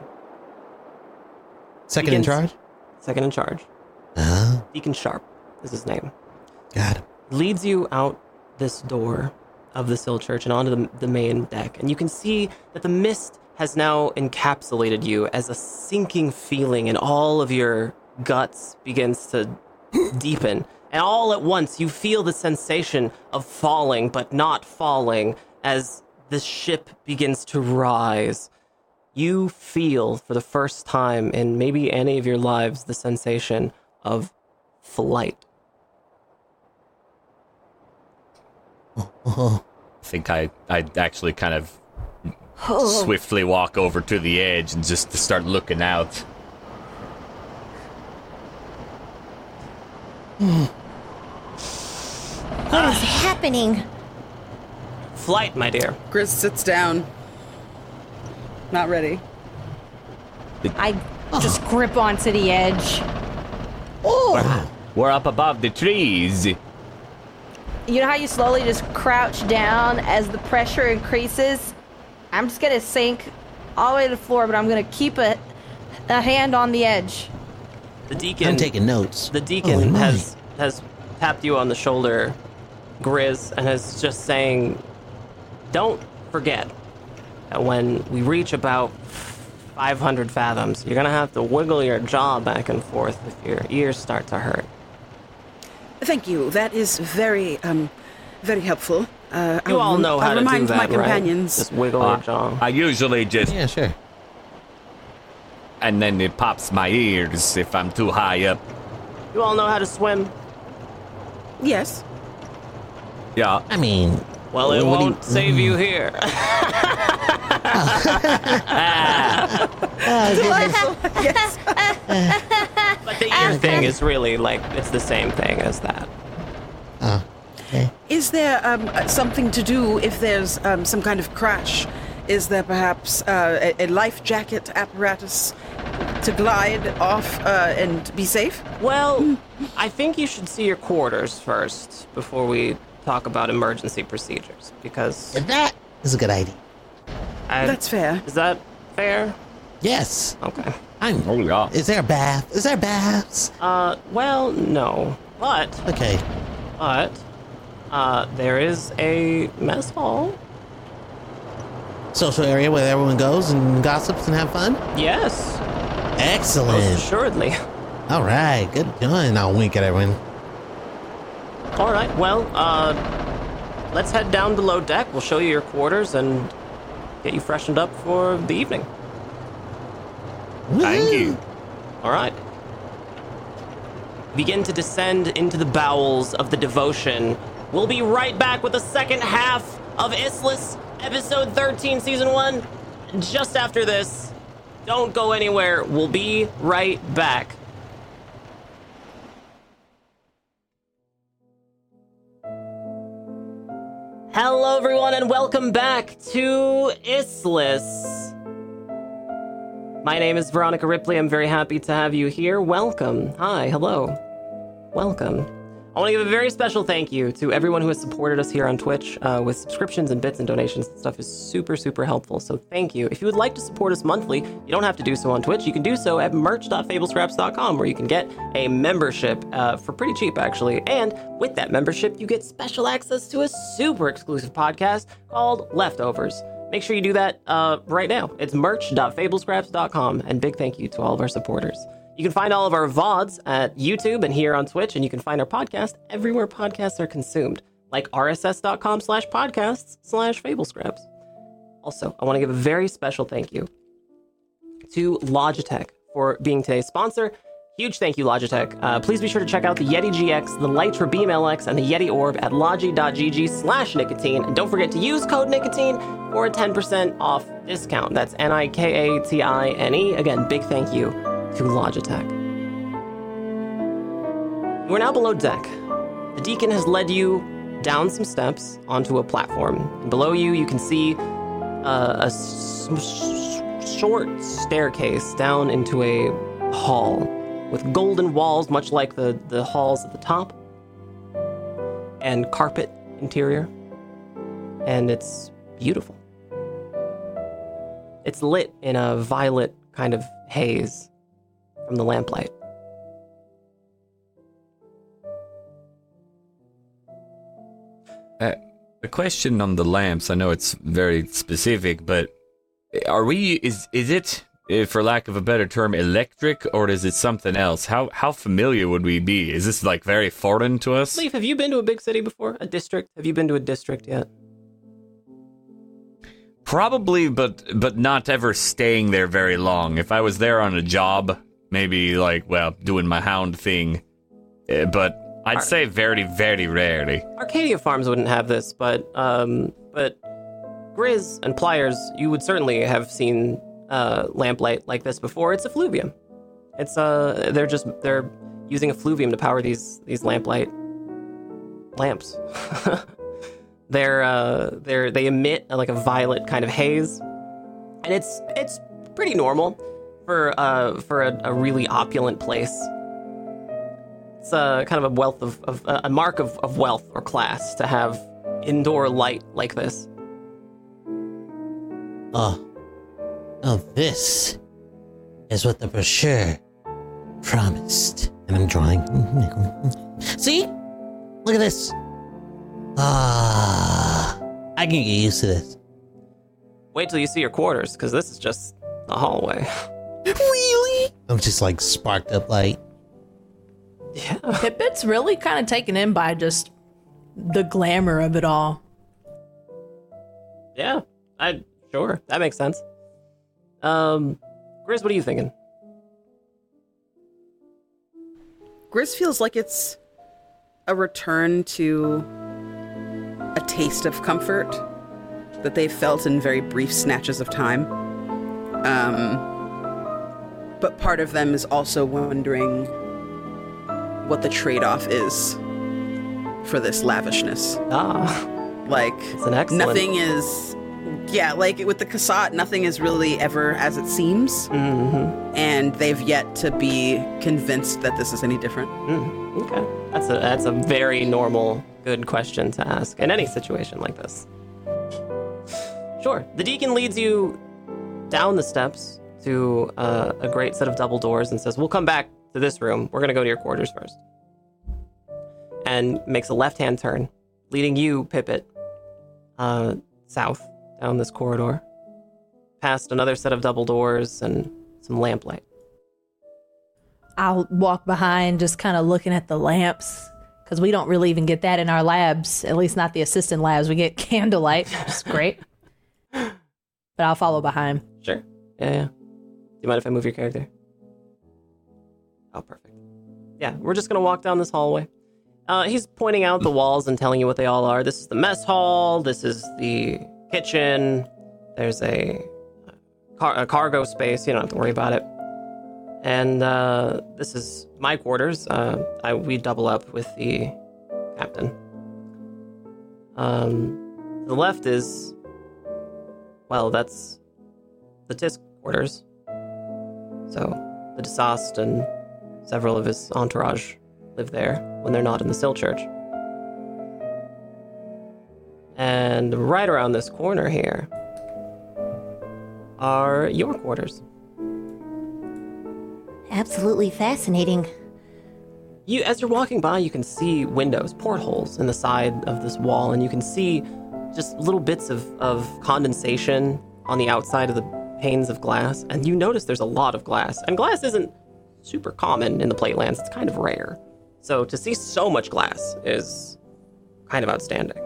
Second in charge? second in charge, Uh, Deacon Sharp is his name, got him. leads you out this door of the Sill Church and onto the, the main deck. And you can see that the mist has now encapsulated you as a sinking feeling in all of your guts begins to deepen. And all at once, you feel the sensation of falling, but not falling, as the ship begins to rise. You feel for the first time in maybe any of your lives the sensation of flight. Oh, I think I I actually kind of Oh, swiftly walk over to the edge and just start looking out. what is happening? Flight, my dear. Grizz sits down. Not ready. I just grip onto the edge. Oh. wow. We're up above the trees. You know how you slowly just crouch down as the pressure increases? I'm just gonna sink all the way to the floor, but I'm gonna keep a, a hand on the edge. The deacon. I'm taking notes. The deacon moly. has has tapped you on the shoulder, Grizz, and is just saying, "Don't forget that when we reach about 500 fathoms, you're gonna have to wiggle your jaw back and forth if your ears start to hurt." Thank you. That is very, um, very helpful. Uh, You I'll all rem- know how I'll to do remind that, my right? companions. Just wiggle Uh, your jaw. I usually just Yeah, sure. and then it pops my ears if I'm too high up. You all know how to swim. Yes. Yeah. I mean, Well, it What do you- won't save you here. yes. but the ear thing is really like it's the same thing as that. Okay. Is there um, something to do if there's um, some kind of crash? Is there perhaps uh, a, a life jacket apparatus to glide off uh, and be safe? Well, I think you should see your quarters first before we talk about emergency procedures because That is a good idea. I, That's fair. is that fair? Yes. Okay. I'm. Oh yeah. Is there a bath? Is there baths? Uh, well, no. But, Okay. but, uh, there is a mess hall. Social area where everyone goes and gossips and have fun. Yes, most Excellent. assuredly. All right. Good done. I'll wink at everyone. All right, well, uh, let's head down below deck. We'll show you your quarters and get you freshened up for the evening. Thank you. All right. Begin to descend into the bowels of the devotion. We'll be right back with the second half of Issliss, episode 13, season 1, just after this. Don't go anywhere. We'll be right back. Hello, everyone, and welcome back to Issliss. My name is Veronica Ripley. I'm very happy to have you here. Welcome. Hi, hello. Welcome. I want to give a very special thank you to everyone who has supported us here on Twitch uh, with subscriptions and bits and donations and stuff is super, super helpful. So thank you. If you would like to support us monthly, you don't have to do so on Twitch. You can do so at merch.fablescraps.com where you can get a membership uh, for pretty cheap, actually. And with that membership, you get special access to a super exclusive podcast called Leftovers. Make sure you do that uh, right now. It's merch.fablescraps.com. And big thank you to all of our supporters. You can find all of our VODs at YouTube and here on Twitch, and you can find our podcast everywhere podcasts are consumed, like rss.com slash podcasts slash Fable fablescraps. Also, I want to give a very special thank you to Logitech for being today's sponsor. Huge thank you, Logitech. Uh, please be sure to check out the Yeti GX, the Litra Beam LX, and the Yeti Orb at logi.gg slash nikatine. And don't forget to use code nikatine for a 10% off discount. That's N I K A T I N E. Again, big thank you to Logitech. Are now below deck. The deacon has led you down some steps onto a platform. Below you, you can see uh, a s- s- short staircase down into a hall with golden walls, much like the, the halls at the top, and carpet interior. And it's beautiful. It's lit in a violet kind of haze from the lamplight. Uh, a question on the lamps. I know it's very specific, but are we? Is is it, uh, for lack of a better term, electric, or is it something else? How how familiar would we be? Is this like very foreign to us? Leaf, have you been to a big city before? A district? Have you been to a district yet? Probably, but but not ever staying there very long. If I was there on a job, maybe like well, doing my hound thing, uh, but I'd say very very rarely. Arcadia Farms wouldn't have this, but um, but Grizz and Pliers, you would certainly have seen uh, lamplight like this before. It's effluvium. It's uh, they're just they're using effluvium to power these these lamplight lamps. they're uh, they're they emit like a violet kind of haze, and it's it's pretty normal for uh for a, a really opulent place. It's a kind of a wealth of, of a mark of, of wealth or class to have indoor light like this. Oh. Oh, this is what the brochure promised. And I'm drawing. See? Look at this. Ah. I can get used to this. Wait till you see your quarters, because this is just the hallway. Really? I'm just like sparked up light. Yeah. Pippet's really kind of taken in by just the glamour of it all. Yeah. I sure. That makes sense. Um Grizz, what are you thinking? Grizz feels like it's a return to a taste of comfort that they've felt in very brief snatches of time. Um, but part of them is also wondering what the trade off is for this lavishness. Ah, Like, nothing is. Yeah, like with the Kasat, nothing is really ever as it seems, Mm-hmm. and they've yet to be convinced that this is any different. Mm, okay. That's a that's a very normal, good question to ask in any situation like this. Sure. The deacon leads you down the steps to uh, a great set of double doors and says, We'll come back to this room. We're going to go to your quarters first. And makes a left hand turn, leading you, Pippet, uh, south down this corridor, past another set of double doors and some lamplight. I'll walk behind, just kind of looking at the lamps, because we don't really even get that in our labs. At least not the assistant labs. We get candlelight, which is great. but I'll follow behind. Sure. Yeah, yeah. You mind if I move your character? Oh, perfect. Yeah, we're just gonna walk down this hallway. Uh, he's pointing out the walls and telling you what they all are. This is the mess hall. This is the kitchen. There's a, car- a cargo space. You don't have to worry about it. And uh, this is my quarters. Uh, I, we double up with the captain. Um, the left is, well, that's the Tisk quarters. So the Desast and several of his entourage live there when they're not in the Sill Church. And right around this corner here are your quarters. Absolutely fascinating. You, as you're walking by, you can see windows, portholes in the side of this wall, and you can see just little bits of, of condensation on the outside of the panes of glass. And you notice there's a lot of glass, and glass isn't super common in the Platelands. It's kind of rare. So to see so much glass is kind of outstanding.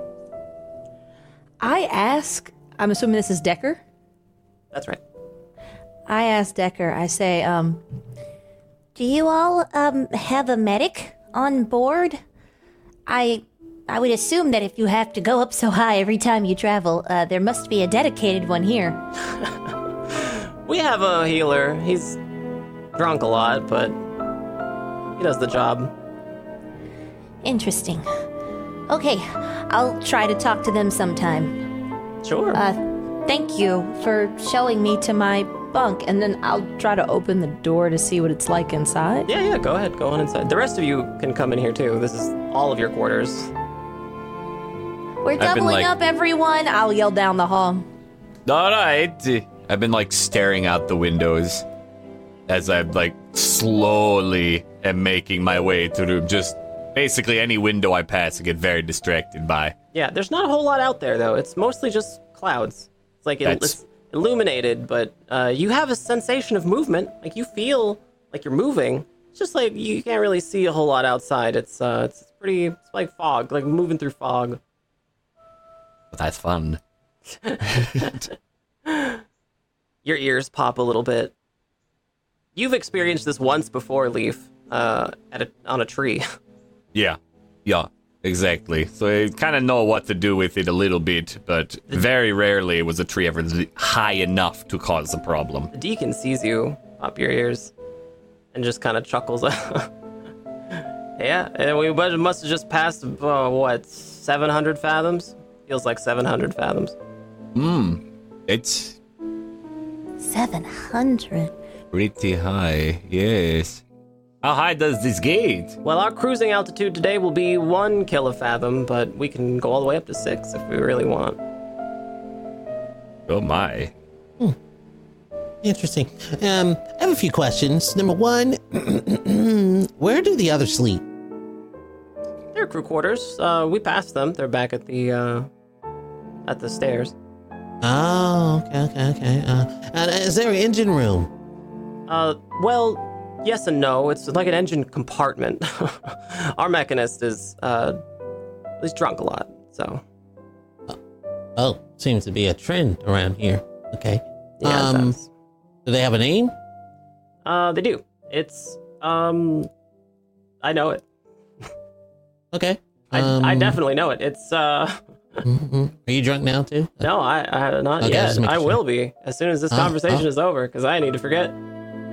I ask, I'm assuming this is Decker. That's right. I ask Decker, I say, um, Do you all um have a medic on board? I I would assume that if you have to go up so high every time you travel, uh, there must be a dedicated one here. We have a healer. He's drunk a lot, but he does the job. Interesting. Okay, I'll try to talk to them sometime. Sure. Uh, thank you for showing me to my bunk. And then I'll try to open the door to see what it's like inside. yeah, yeah, go ahead. Go on inside. The rest of you can come in here too. This is all of your quarters. We're been, doubling like- up, everyone. I'll yell down the hall. All right. I've been like staring out the windows as I'm like slowly am making my way through just basically any window I pass. I get very distracted by. Yeah, there's not a whole lot out there though. It's mostly just clouds. It's like it, it's illuminated, but uh, you have a sensation of movement. Like you feel like you're moving. It's just like you can't really see a whole lot outside. It's uh, it's pretty. It's like fog, like moving through fog. But that's fun. Your ears pop a little bit. You've experienced this once before, Leaf, uh, at a, on a tree. Yeah. Yeah. Exactly. So I kind of know what to do with it a little bit, but very rarely was a tree ever high enough to cause a problem. The deacon sees you pop your ears and just kind of chuckles. yeah, and we must have just passed, uh, what, 700 fathoms? Feels like 700 fathoms. Hmm. It's 700. pretty high. Yes. How high does this gate? Well, our cruising altitude today will be one kilofathom, but we can go all the way up to six if we really want. Oh my. Interesting. Um, I have a few questions. Number one, where do the others sleep? They're crew quarters. Uh, we passed them. They're back at the uh, at the stairs. Oh, okay, okay, okay. Uh, and is there an engine room? Uh, well, yes and no. It's like an engine compartment. Our mechanist is, uh, he's drunk a lot, so Oh, seems to be a trend around here. Okay. yeah. Um, Do they have a name? uh, they do. It's um, I know it. Okay. I, Um, I definitely know it. It's uh, mhm. Are you drunk now too? no, I, I not Okay, yet. just making I sure. will be as soon as this Oh, conversation oh. is over, because I need to forget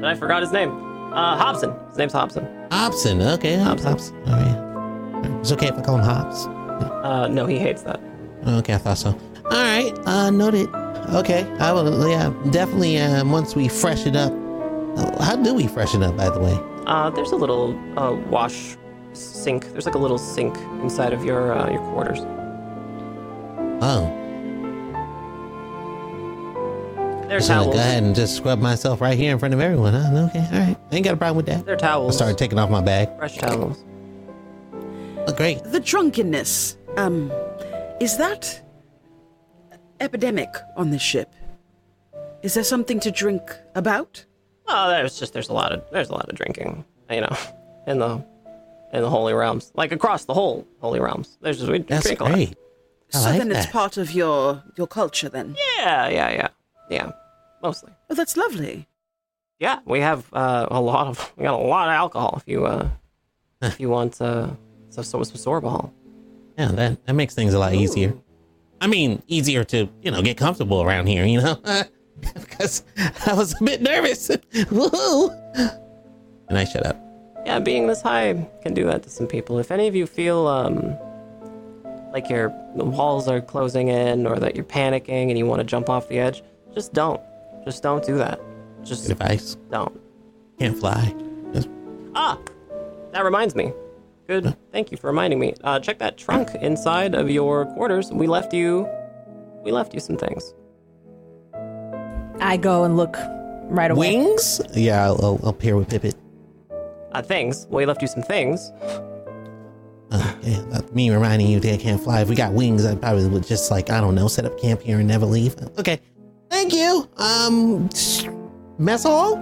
that I forgot his name. Uh, Hobson. His name's Hobson. Hobson. Okay, Hobson. Hobson. All right. It's okay if I call him Hobbs. Uh, no, he hates that. Okay, I thought so. All right, uh, noted. Okay, I will. Yeah, definitely. Um, once we freshen up, uh, how do we freshen up? By the way. Uh, there's a little uh, wash sink. There's like a little sink inside of your uh, your quarters. Oh. They're Just gonna towels. go ahead and just scrub myself right here in front of everyone. Huh? Okay, all right. I ain't got a problem with that. They're I started taking off my bag. Fresh towels. Oh, great. The drunkenness, um, is that epidemic on this ship? Is there something to drink about? Oh, there's just there's a lot of there's a lot of drinking, you know, in the in the holy realms, like across the whole holy realms. There's just we That's drink a lot. great. I so like then it's part of your your culture then. Yeah, yeah, yeah, yeah. Mostly. Oh, that's lovely. Yeah, we have uh, a lot of we got a lot of alcohol. If you uh, if you want uh, so so some sorbitol. Yeah, that, that makes things a lot easier. I mean, easier to, you know, get comfortable around here, you know? because I was a bit nervous. Woohoo! And I shut up. Yeah, being this high can do that to some people. If any of you feel um, like your walls are closing in or that you're panicking and you want to jump off the edge, just don't. Just don't do that. Just Good advice. don't. Can't fly. Just- Ah, that reminds me. Good. Thank you for reminding me. Uh, check that trunk inside of your quarters. We left you. We left you some things. I go and look right away. Wings? Yeah, I'll, I'll, I'll pair with Pippet. Uh, things. Well, we left you some things. Uh, yeah, that's me reminding you they can't fly. If we got wings, I probably would just like I don't know, set up camp here and never leave. Okay, thank you. Um, mess hall.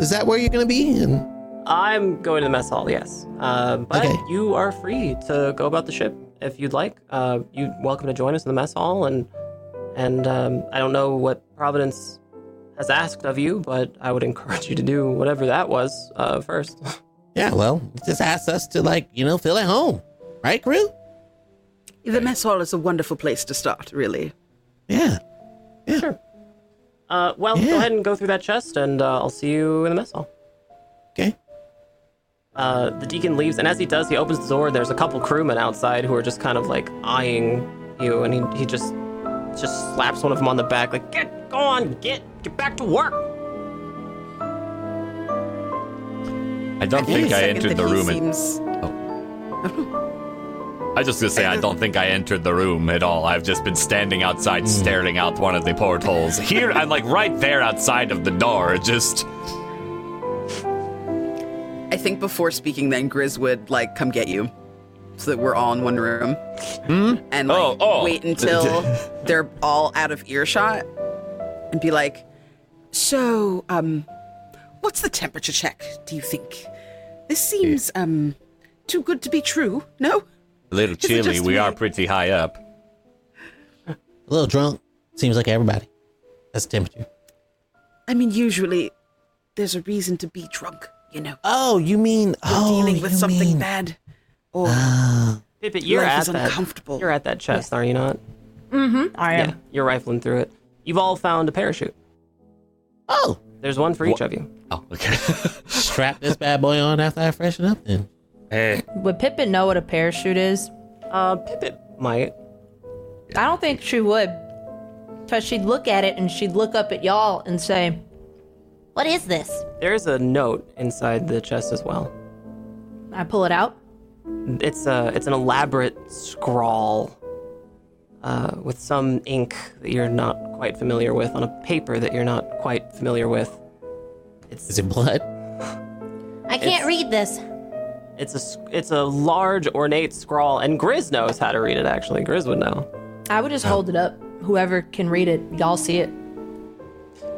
Is that where you're gonna be? And I'm going to the mess hall. Yes. Uh, but Okay. you are free to go about the ship if you'd like. Uh, you're welcome to join us in the mess hall, and and um, I don't know what Providence has asked of you, but I would encourage you to do whatever that was uh, first. yeah, well, just ask us to like you know feel at home, right, crew? The mess hall is a wonderful place to start, really. Yeah. Yeah. Uh, well, Yeah. go ahead and go through that chest, and uh, I'll see you in the mess hall. Okay. Uh, the deacon leaves, and as he does, he opens the door. There's a couple crewmen outside who are just kind of like eyeing you, and he, he just just slaps one of them on the back, like, "Get, go on, get, get back to work." I don't think I entered the he room. and- seems- I was just gonna say I don't think I entered the room at all. I've just been standing outside, staring out one of the portholes. Here, I'm like right there outside of the door. Just I think before speaking, then Grizz would like come get you, so that we're all in one room, and like Oh, oh. wait until they're all out of earshot, and be like, "So, um, what's the temperature check? Do you think this seems um too good to be true? No." A little chilly. We me? are pretty high up. A little drunk. Seems like everybody. That's the temperature. I mean, usually there's a reason to be drunk, you know, Oh, you mean You're oh, dealing with you something mean, bad, or Ah, Pippet, you're life at is that. uncomfortable. You're at that chest, are you not? Mm-hmm. I am. Yeah, you're rifling through it. You've all found a parachute. oh, There's one for each of you. Oh, okay. strap this bad boy on after I freshen up. Then hey, Would Pippet know what a parachute is? Uh, Pippet might. I don't think she would. Because she'd look at it and she'd look up at y'all and say, What is this? There's a note inside the chest as well. I pull it out. It's a it's an elaborate scrawl uh, with some ink that you're not quite familiar with on a paper that you're not quite familiar with. It's is it blood? I can't read this. It's a s- it's a large ornate scrawl, and Grizz knows how to read it. Actually, Grizz would know. I would just hold it up. Whoever can read it, y'all see it.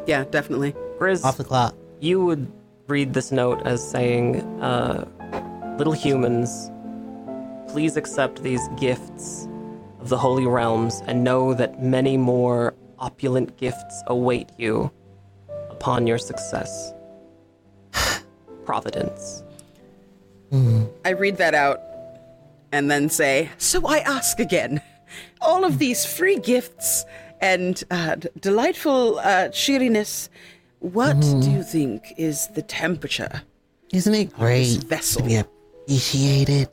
yeah, definitely. Grizz, Off the clock. you would read this note as saying, uh, "Little humans, please accept these gifts of the holy realms, and know that many more opulent gifts await you upon your success." Providence. I read that out and then say, So I ask again, all of these free gifts and uh, d- delightful uh, cheeriness, what do you think is the temperature? Isn't it great vessel. to be appreciated?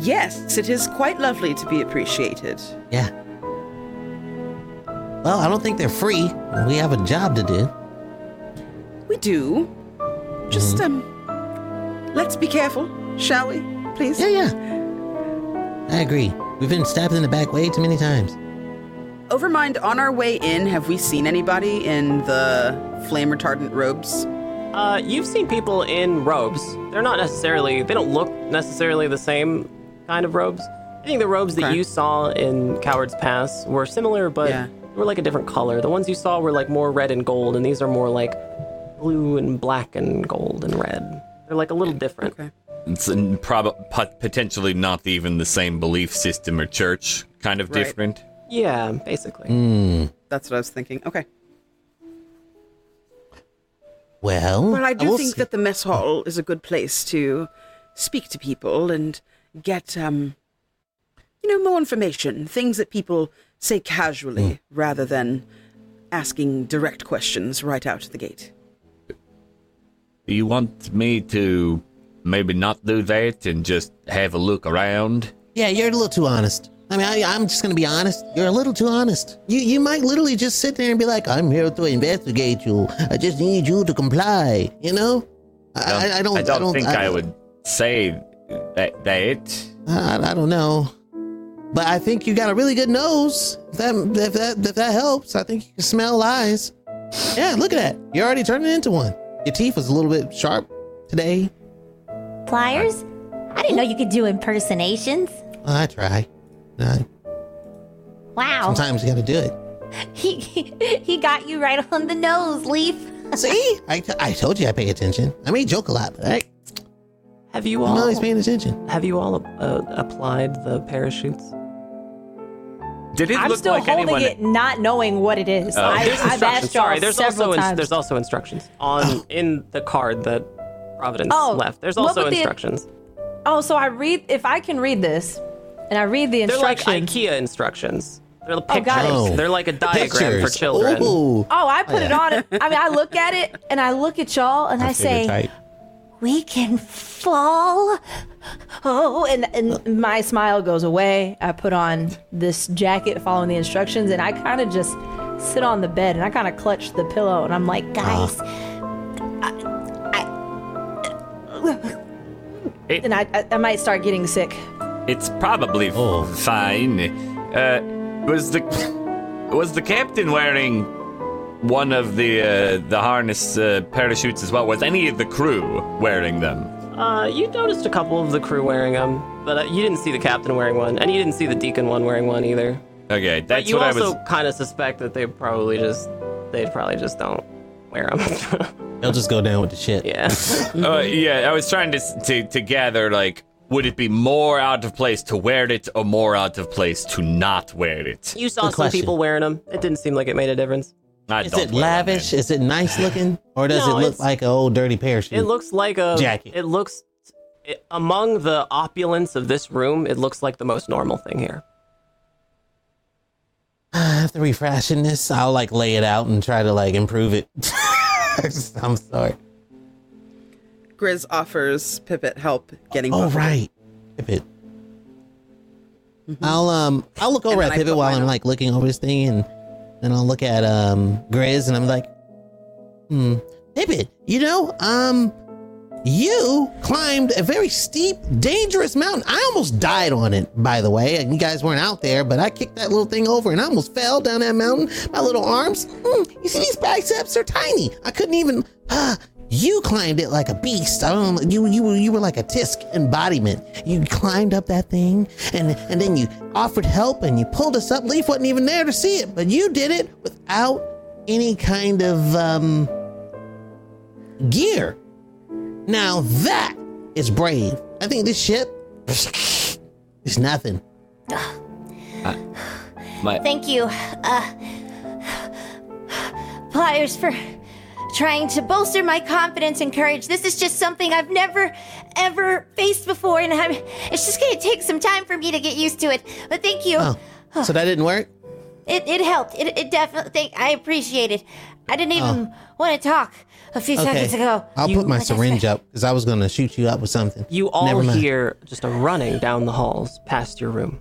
Yes, it is quite lovely to be appreciated. Yeah. Well, I don't think they're free. We have a job to do. We do. Just, um, let's be careful, shall we, please? Yeah, yeah. I agree. We've been stabbed in the back way too many times. Overmind, on our way in, have we seen anybody in the flame retardant robes? Uh, you've seen people in robes. They're not necessarily, they don't look necessarily the same kind of robes. I think the robes that Okay. you saw in Coward's Pass were similar, but Yeah. they were like a different color. The ones you saw were like more red and gold, and these are more like blue and black and gold and red. They're like a little different. Okay. It's n- prob- pot- potentially not even the same belief system or church, kind of Right. different. Yeah, basically. Mm. That's what I was thinking. Okay. Well, But I do will think see. that the mess hall is a good place to speak to people and get, um, you know, more information. Things that people say casually rather than asking direct questions right out the gate. Do you want me to maybe not do that and just have a look around? Yeah, you're a little too honest. I mean, I, I'm just gonna be honest. You're a little too honest. You you might literally just sit there and be like, "I'm here to investigate you. I just need you to comply." You know? I, I, I don't. I don't, think I, would say that. that. I, I don't know, but I think you got a really good nose. If that if that if that helps, I think you can smell lies. Yeah, look at that. You're already turning into one. Your teeth was a little bit sharp today. Pliers? I didn't know you could do impersonations. I try. I, Wow. sometimes you got to do it. He, he he got you right on the nose, Leaf. See, I, I told you I pay attention. I may joke a lot, but I, Have you I'm all always paying attention. have you all uh, applied the parachutes? Did it I'm look still like holding anyone? it, not knowing what it is. Oh. I, There's I've instructions. asked y'all Sorry, there's several also times. there's also instructions on in the card that Providence Oh, left. There's also would the- instructions. oh, so I read if I can read this, and I read the instructions. They're like instructions. IKEA instructions. They're Oh, got pictures. it. They're like a diagram for children. Ooh. Oh, I put oh, yeah. it on. I mean, I look at it and I look at y'all and I, say, Tight. We can fall. "Oh!" And, and my smile goes away. I put on this jacket following the instructions, and I kind of just sit on the bed and I kind of clutch the pillow, and I'm like, Guys, It- and I, I, I might start getting sick. It's probably Oh. fine. Uh, was the was the captain wearing one of the uh, the harness uh, parachutes as well? Was any of the crew wearing them? Uh, you noticed a couple of the crew wearing them, but uh, you didn't see the captain wearing one, and you didn't see the deacon one wearing one either. Okay, But that's you what I also was. kind of suspect that they probably just they probably just don't wear them. They'll just go down with the shit. yeah. Uh, yeah, I was trying to, to to gather like, would it be more out of place to wear it, or more out of place to not wear it? You saw Good some question. people wearing them. It didn't seem like it made a difference. I Is it lavish? Is it nice looking? Or does No, it look like an old dirty parachute? It looks like a Jacket. It looks it, among the opulence of this room. It looks like the most normal thing here. After refreshing this, I'll like lay it out and try to like improve it. I'm sorry. Grizz offers Pippet help getting Oh buckled. right, Pippet. I'll um I'll look over And at then I Pippet while I'm on. like looking over this thing and then I'll look at um Grizz and I'm like, hmm, Pippet, you know, um you climbed a very steep, dangerous mountain. I almost died on it, by the way. And you guys weren't out there, but I kicked that little thing over and I almost fell down that mountain. My little arms, mm, you see these biceps are tiny. I couldn't even. Ah, you climbed it like a beast. I don't. know, You you were you were like a Tisk embodiment. You climbed up that thing and and then you offered help and you pulled us up. Leaf wasn't even there to see it, but you did it without any kind of um gear. Now that is brave. I think this ship is nothing. My, thank you, uh, Pliers, for trying to bolster my confidence and courage. This is just something I've never, ever faced before, and I'm, it's just gonna take some time for me to get used to it. But thank you. Oh, so that didn't work? It, it helped. It, it definitely. Thank, I appreciate it. I didn't oh. even want to talk a few seconds ago. I'll You- put my Like syringe up because I was going to shoot you up with something. You all Never mind. hear just a running down the halls past your room.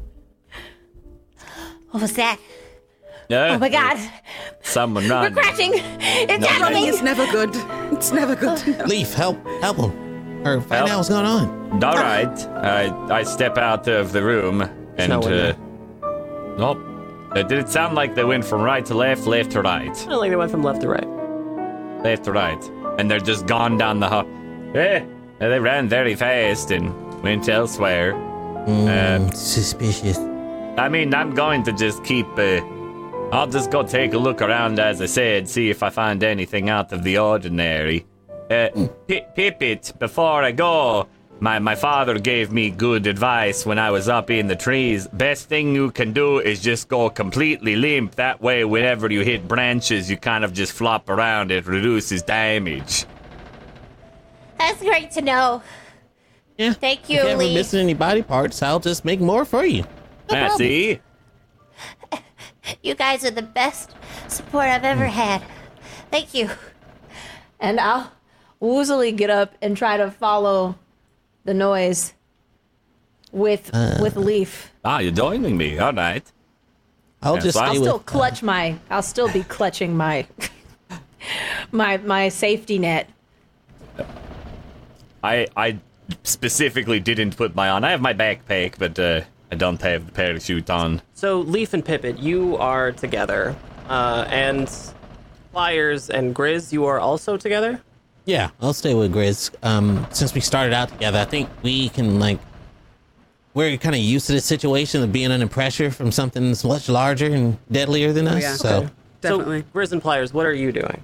What was that? Uh, Oh my god. Someone We're crashing. It's Running happening. is never good. It's never good. Leaf, help, help him. Or find Help. out what's going on. All right, I I step out of the room and no uh, there. nope. Uh, did it sound like they went from right to left, left to right, I don't think they went from left to right. left to right, and they're just gone down the hall? Eh, they ran very fast and went elsewhere. Mm, suspicious. I mean, I'm going to just keep. Uh, I'll just go take a look around, as I said, see if I find anything out of the ordinary. Uh, Pi Pippet, before I go, my, my father gave me good advice when I was up in the trees. Best thing you can do is just go completely limp. That way, whenever you hit branches, you kind of just flop around. It reduces damage. That's great to know. Yeah. Thank you, If you're Lee. missing any body parts, I'll just make more for you. Ah, see? You guys are the best support I've ever had. Thank you. And I'll woozily get up and try to follow the noise with with Leaf. Ah, you're joining me. All right. I'll Yeah, just so I- stay I'll with. still clutch my. I'll still be clutching my my my safety net. I I specifically didn't put my on. I have my backpack, but uh, I don't have the parachute on. So Leaf and Pippet, you are together, uh, and Pliers and Grizz, you are also together. Yeah, I'll stay with Grizz. Um, since we started out together, I think we can like we're kind of used to this situation of being under pressure from something that's much larger and deadlier than us. yeah. So Definitely. So Grizz and Pliers, what are you doing?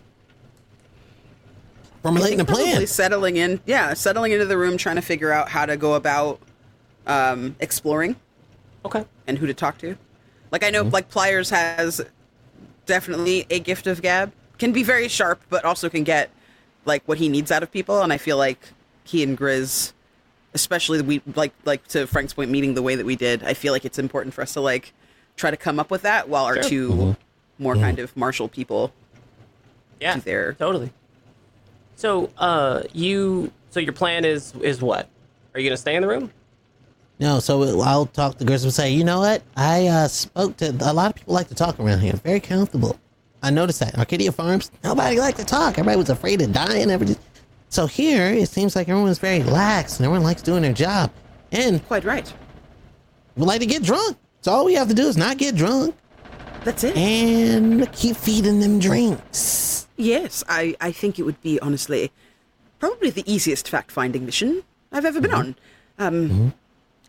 formulating a plan. settling in. Yeah, settling into the room, trying to figure out how to go about um, exploring Okay. and who to talk to. Like I know, mm-hmm. like Pliers has definitely a gift of gab. Can be very sharp, but also can get like what he needs out of people. And I feel like he and Grizz, especially we like like to Frank's point, meeting the way that we did. I feel like it's important for us to like try to come up with that while our Sure. 2 mm-hmm. more mm-hmm. kind of martial people Yeah. do their Totally. So, uh, you. So your plan is is what? Are you gonna stay in the room? No, so I'll talk to Grizz and say, you know what? I uh, spoke to a lot of people like to talk around here. Very comfortable. I noticed that Arcadia Farms, nobody liked to talk. Everybody was afraid of dying. Everybody. So here, it seems like everyone's very lax and everyone likes doing their job. And quite right. we like to get drunk. So all we have to do is not get drunk That's it. and keep feeding them drinks. Yes, I, I think it would be honestly probably the easiest fact finding mission I've ever been on. Um,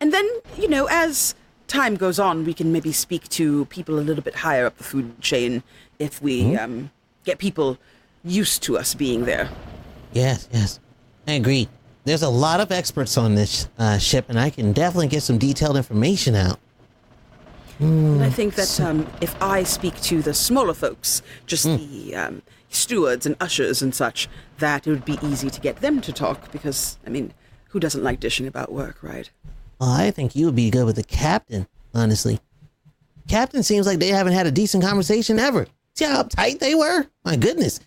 And then, you know, as time goes on, we can maybe speak to people a little bit higher up the food chain if we um, get people used to us being there. Yes, yes. I agree. There's a lot of experts on this uh, ship, and I can definitely get some detailed information out. And I think that um, if I speak to the smaller folks, just the um, stewards and ushers and such, that it would be easy to get them to talk because, I mean, who doesn't like dishing about work, right? Well, I think you would be good with the captain, honestly. Captain seems like they haven't had a decent conversation ever. See how uptight they were? My goodness.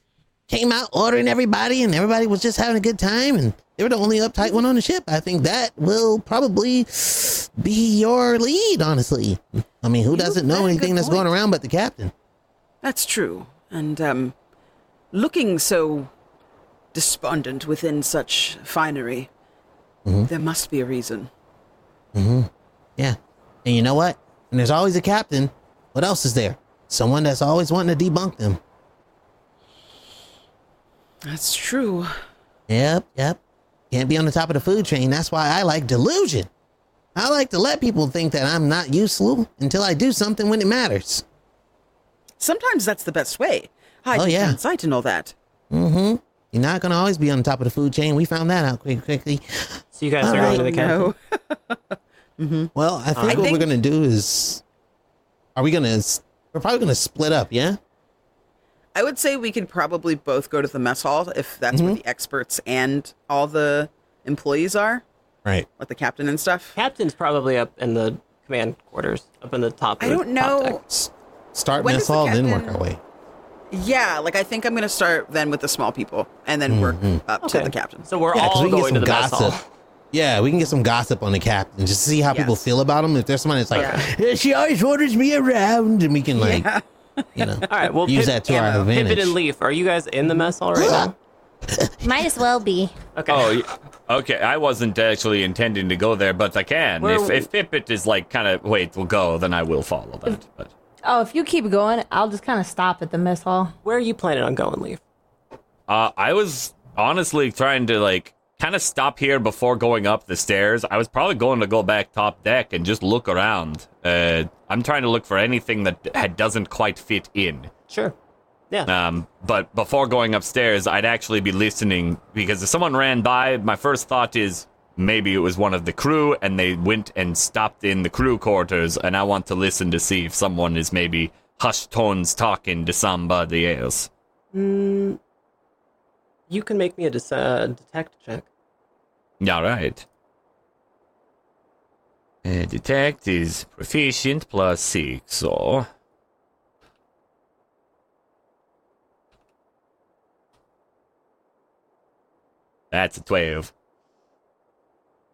Came out ordering everybody, and everybody was just having a good time, and they were the only uptight one on the ship. I think that will probably be your lead, honestly. I mean, who You doesn't know anything that's going around but the captain? That's true. And um, looking so despondent within such finery, there must be a reason. Yeah. And you know what? And there's always a captain. What else is there? Someone that's always wanting to debunk them. That's true. Yep, yep. Can't be on the top of the food chain. That's why I like delusion. I like to let people think that I'm not useful until I do something when it matters. Sometimes that's the best way. Hide Oh, yeah. sight and all that. Mm-hmm. You're not gonna always be on the top of the food chain. We found that out quick, quickly. So you guys All are going to right, the captain. No. Mm-hmm. Well, I think I what we're gonna do is, are we gonna? We're probably gonna split up. Yeah. I would say we could probably both go to the mess hall if that's where mm-hmm. the experts and all the employees are, Right. like the captain and stuff. Captain's probably up in the command quarters, up in the top. I don't know. S- Start When mess does the hall, then work our way. Yeah, like I think I'm going to start then with the small people and then work mm-hmm. up to the captain. So we're Yeah, 'cause all we can get going to some the mess hall. Yeah, we can get some gossip on the captain just to see how people feel about him. If there's somebody that's like, Yeah. "Yeah, she always orders me around, and we can like, Yeah. you know, All right. Well, use Pip- that to our Ammo. advantage. Pippet and Leaf, are you guys in the mess hall right now? Might as well be. Okay. Oh, okay. I wasn't actually intending to go there, but I can. Where- if if Pippet is like kind of wait, we'll go, then I will follow that. But Oh, if you keep going, I'll just kind of stop at the mess hall. Where are you planning on going, Leaf? Uh, I was honestly trying to like kind of stop here before going up the stairs. I was probably going to go back top deck and just look around. Uh, I'm trying to look for anything that had, doesn't quite fit in. Sure. Yeah. Um, but before going upstairs, I'd actually be listening because if someone ran by, my first thought is maybe it was one of the crew and they went and stopped in the crew quarters, and I want to listen to see if someone is maybe hushed tones talking to somebody else. Mm, you can make me a dis- uh, detect check. All right. Uh, detect is proficient plus six, so. That's a 12.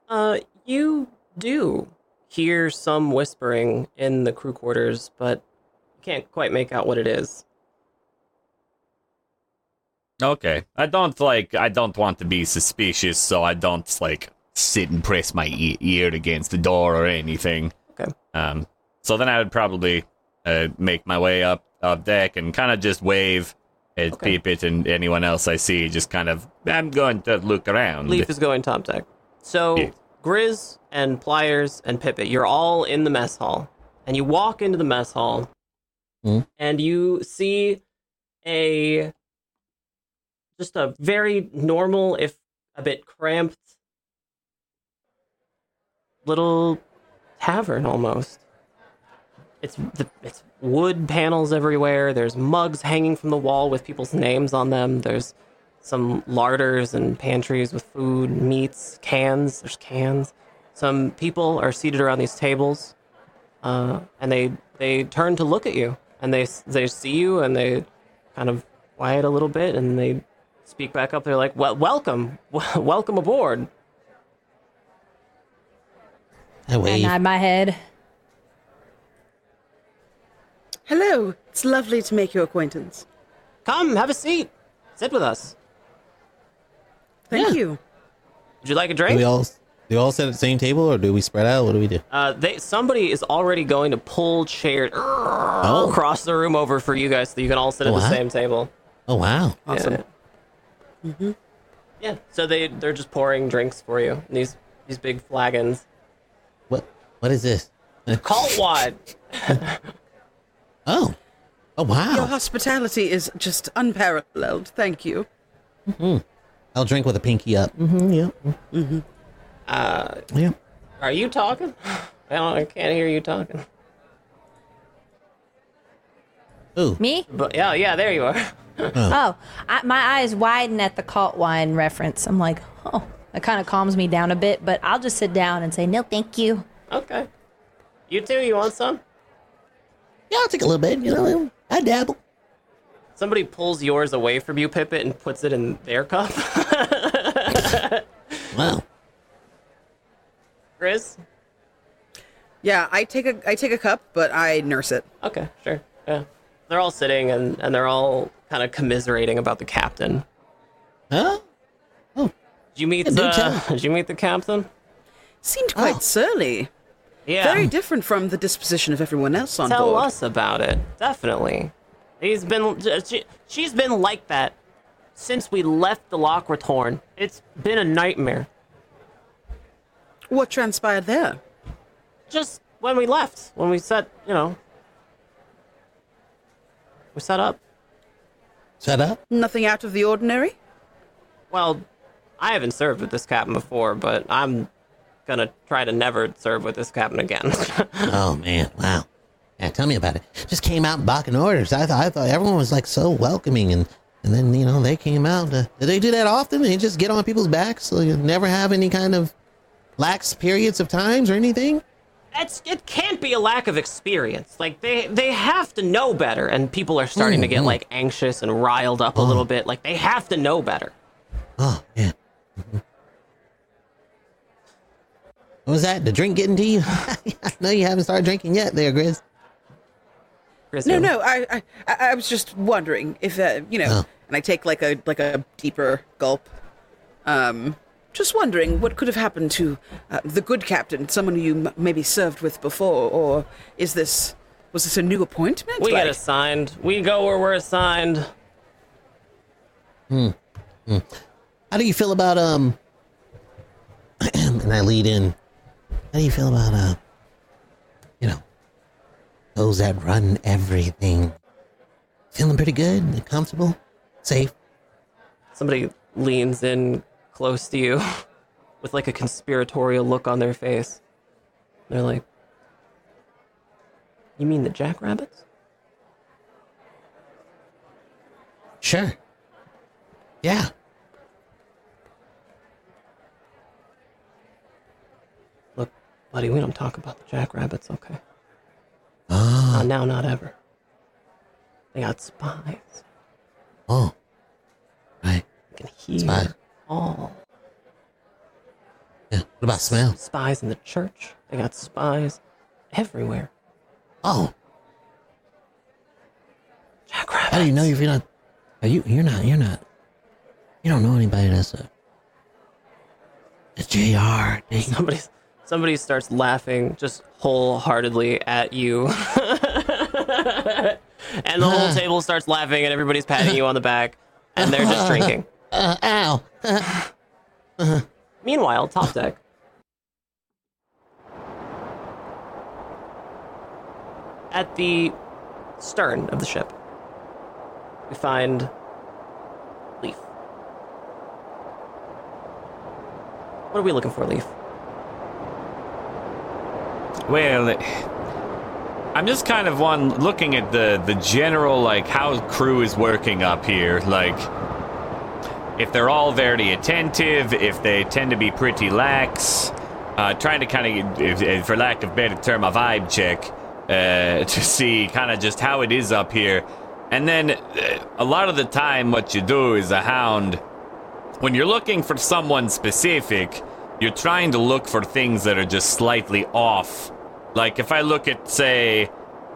Uh, you do hear some whispering in the crew quarters, but you can't quite make out what it is. Okay. I don't like, I don't want to be suspicious, so I don't like sit and press my e- ear against the door or anything. Okay. Um, so then I would probably uh, make my way up, up deck and kind of just wave at Okay. Pippet and anyone else I see, just kind of, I'm going to look around. Leaf is going top deck. So, Yeah. Grizz and Pliers and Pippet, you're all in the mess hall. And you walk into the mess hall, Hmm. and you see a just a very normal, if a bit cramped, little tavern almost. It's the, it's wood panels everywhere. There's mugs hanging from the wall with people's names on them. There's some larders and pantries with food, meats, cans. There's cans. Some people are seated around these tables, uh, and they they turn to look at you, and they they see you, and they kind of quiet a little bit, and they speak back up. They're like, "Well, welcome, welcome aboard." I I wave. nod my head. Hello, it's lovely to make your acquaintance. Come, have a seat. Sit with us. Thank you. Would you like a Do drink? we all do we all sit at the same table or do we spread out? What do we do? Uh, they somebody is already going to pull chairs across the room over for you guys, so you can all sit at Oh, the wow. same table. Oh wow. Awesome. Yeah. Yeah. So they they're just pouring drinks for you. in These these big flagons. What what is this? Cult wide. Oh. Oh wow. Your hospitality is just unparalleled. Thank you. Hmm. I'll drink with a pinky up. Mm-hmm. Yep. Uh, Yep. are you talking? I don't. I can't hear you talking. Ooh. Me? But yeah, yeah. There you are. Oh, I, my eyes widen at the cult wine reference. I'm like, oh, that kind of calms me down a bit. But I'll just sit down and say, no, thank you. Okay. You too. You want some? Yeah, I'll take a little bit. You know, I dabble. Somebody pulls yours away from you, Pippet, and puts it in their cup. Wow. Grizz? Yeah, I take a I take a cup, but I nurse it. Okay, sure. Yeah. They're all sitting and, and they're all kind of commiserating about the captain. Huh? Oh. Did you meet Yeah, the. Did you meet the captain? Seemed quite Oh. surly. Yeah. Very different from the disposition of everyone else on Tell board. us about it. Definitely. He's been she, she's been like that since we left the Lochratorn. It's been a nightmare. What transpired there? Just when we left, when we set, you know, we set up. Shut up. Nothing out of the ordinary? Well, I haven't served with this captain before, but I'm gonna try to never serve with this captain again. Oh man. Wow. Yeah, tell me about it. Just came out barking orders. I thought I thought everyone was like so welcoming and and then you know they came out. Uh, do they do that often? They just get on people's backs so you never have any kind of lax periods of times or anything. It's it can't be a lack of experience. Like they they have to know better, and people are starting to get Mhm. like anxious and riled up a little bit. Like they have to know better. Oh man. Mhm. What was that? The drink getting to you? no, you haven't started drinking yet, there, Grizz. Chris, No, no. I, I, I I was just wondering if, uh, you know, Oh. and I take like a like a deeper gulp. Um, just wondering what could have happened to uh, the good captain, someone who you m- maybe served with before, or is this Was this a new appointment? We Like- get assigned. We go where we're assigned. Hmm. How do you feel about um? and I lead in. How do you feel about uh? You know, those that run everything. Feeling pretty good, comfortable, safe. Somebody leans in close to you with like a conspiratorial look on their face. They're like, You mean the jackrabbits? Sure. Yeah. Look, buddy, we don't talk about the jackrabbits, okay? Ah. Not now, not ever. They got spies. Oh. Right. They can hear Spies. All. Yeah. What about smell? Spies in the church. They got spies everywhere. Oh. Jackrabbits. How do you know if you're not? Are you? You're not. You're not. You don't know anybody that's a. A Jr. Somebody, somebody starts laughing just wholeheartedly at you. and the whole table starts laughing, and everybody's patting you on the back, and they're just drinking. Uh, ow. Meanwhile, top deck. At the stern of the ship, we find Leaf. What are we looking for, Leaf? Well, I'm just kind of one looking at the the general like how crew is working up here. Like, if they're all very attentive, if they tend to be pretty lax, uh, trying to kind of, for lack of better term, a vibe check uh, to see kind of just how it is up here. And then uh, a lot of the time, what you do is a hound when you're looking for someone specific, you're trying to look for things that are just slightly off. Like if I look at, say,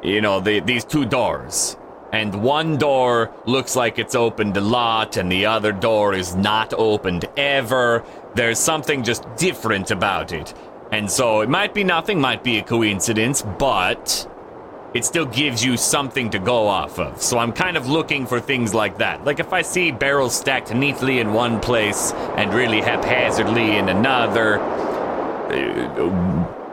you know, the, these two doors, and one door looks like it's opened a lot, and the other door is not opened ever, there's something just different about it. And so it might be nothing, might be a coincidence, but it still gives you something to go off of. So I'm kind of looking for things like that. Like if I see barrels stacked neatly in one place and really haphazardly in another, uh,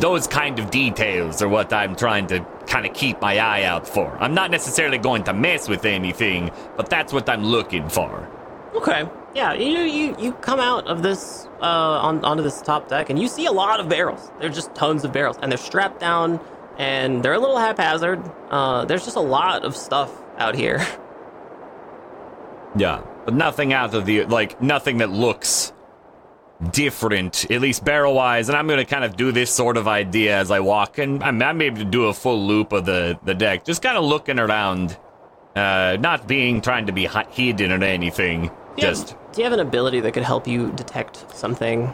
those kind of details are what I'm trying to kind of keep my eye out for. I'm not necessarily going to mess with anything, but that's what I'm looking for. Okay. Yeah, you you you come out of this uh, on onto this top deck, and you see a lot of barrels. There's just tons of barrels, and they're strapped down, and they're a little haphazard. Uh, there's just a lot of stuff out here. Yeah, but nothing out of the like nothing that looks different, at least barrel wise. And I'm gonna kind of do this sort of idea as I walk, and I'm, I'm able to do a full loop of the the deck, just kind of looking around, uh, not being trying to be hi- hidden or anything. Do you have- Just do you have an ability that could help you detect something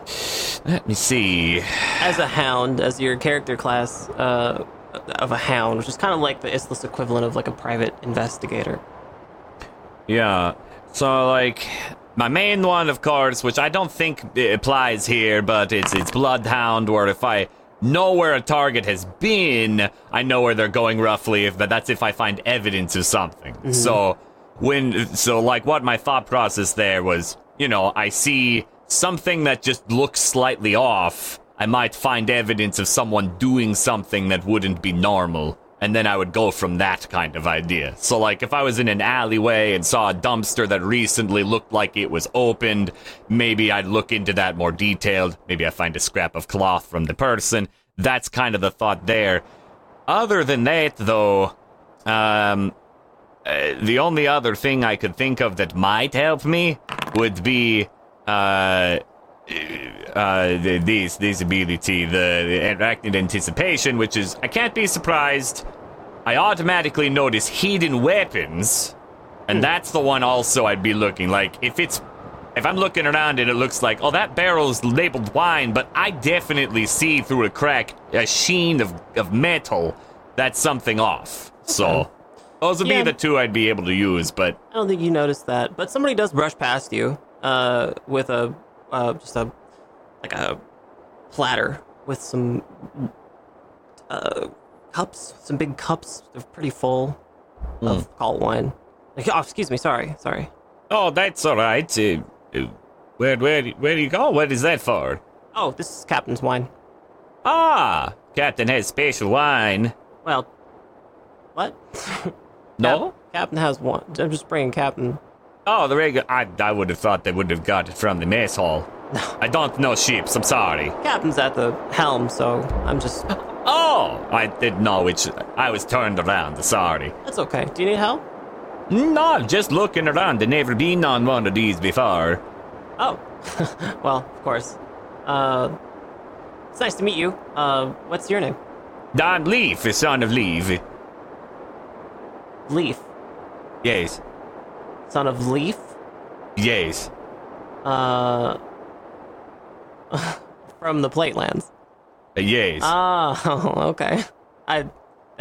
let me see. as a hound, as your character class uh, of a hound, which is kind of like the Issliss equivalent of like a private investigator? Yeah. So like my main one, of course, which I don't think applies here, but it's it's Bloodhound, where if I know where a target has been, I know where they're going roughly. If but that's if I find evidence of something. Mm-hmm. So when so like what my thought process there was, you know, I see something that just looks slightly off. I might find evidence of someone doing something that wouldn't be normal and then I would go from that kind of idea. So, like, if I was in an alleyway and saw a dumpster that recently looked like it was opened, maybe I'd look into that more detailed. Maybe I find a scrap of cloth from the person. That's kind of the thought there. Other than that, though, um, uh, the only other thing I could think of that might help me would be, uh, uh, the, these this ability, the, the arachnid anticipation, which is I can't be surprised. I automatically notice hidden weapons, and that's the one also I'd be looking. Like if it's if I'm looking around and it looks like oh that barrel's labeled wine, but I definitely see through a crack a sheen of of metal. That's something off. So those would Yeah. be the two I'd be able to use, but I don't think you noticed that, but somebody does brush past you uh, with a uh, just a like a platter with some uh, cups, some big cups. They're pretty full of call wine. Like, oh, excuse me. Sorry, sorry. Oh, that's all right. Uh, uh, where, where, where do you go? What is that for? Oh, this is Captain's wine. Ah, Captain has special wine. Well, what? No? Cap- Captain has one. I'm just bringing Captain. Oh, the regular. I, I would have thought they would have got it from the mess hall. I don't know ships. I'm sorry. Captain's at the helm, so I'm just. Oh, I didn't know which. I was turned around. Sorry. That's okay. Do you need help? No, just looking around. I've never been on one of these before. Oh, well, of course. Uh, it's nice to meet you. Uh, what's your name? Don Leaf, son of Leaf. Leaf. Yes, Son of Leaf. yes. Uh, from the Platelands. Uh, yes. Oh, okay. I the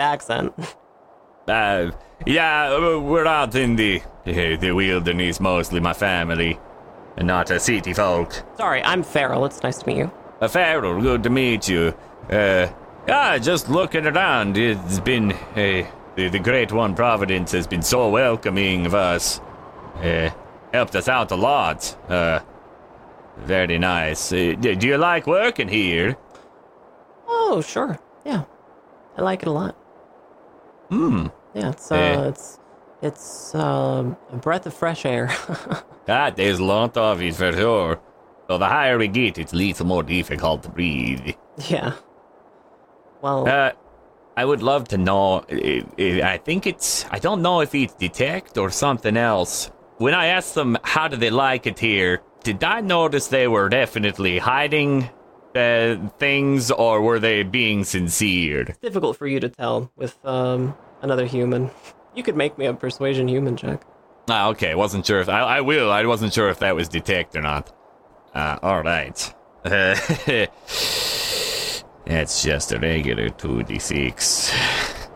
accent. Uh, yeah, we're out in the uh, the wilderness mostly, my family, and not a city folk. Sorry, I'm Farrell. It's nice to meet you. Uh, Farrell, good to meet you. Uh, yeah, just looking around. It's been uh, the the great one Providence has been so welcoming of us. Uh, helped us out a lot. Uh, very nice. Uh, d- do you like working here? Oh, sure. Yeah, I like it a lot. Hmm. Yeah, it's uh, Eh. it's it's um, a breath of fresh air. Ah, there's a lot of it for sure. So the higher we get, it's a little more difficult to breathe. yeah. Well, Uh, I would love to know. i i I think it's. I don't know if it's detect or something else. When I asked them how do they like it here, did I notice they were definitely hiding uh, things, or were they being sincere? it's difficult for you to tell with um another human. You could make me a persuasion human check. Ah, okay. Wasn't sure if I, I will. I wasn't sure if that was detect or not. Uh, all right. Uh, it's just a regular two d six.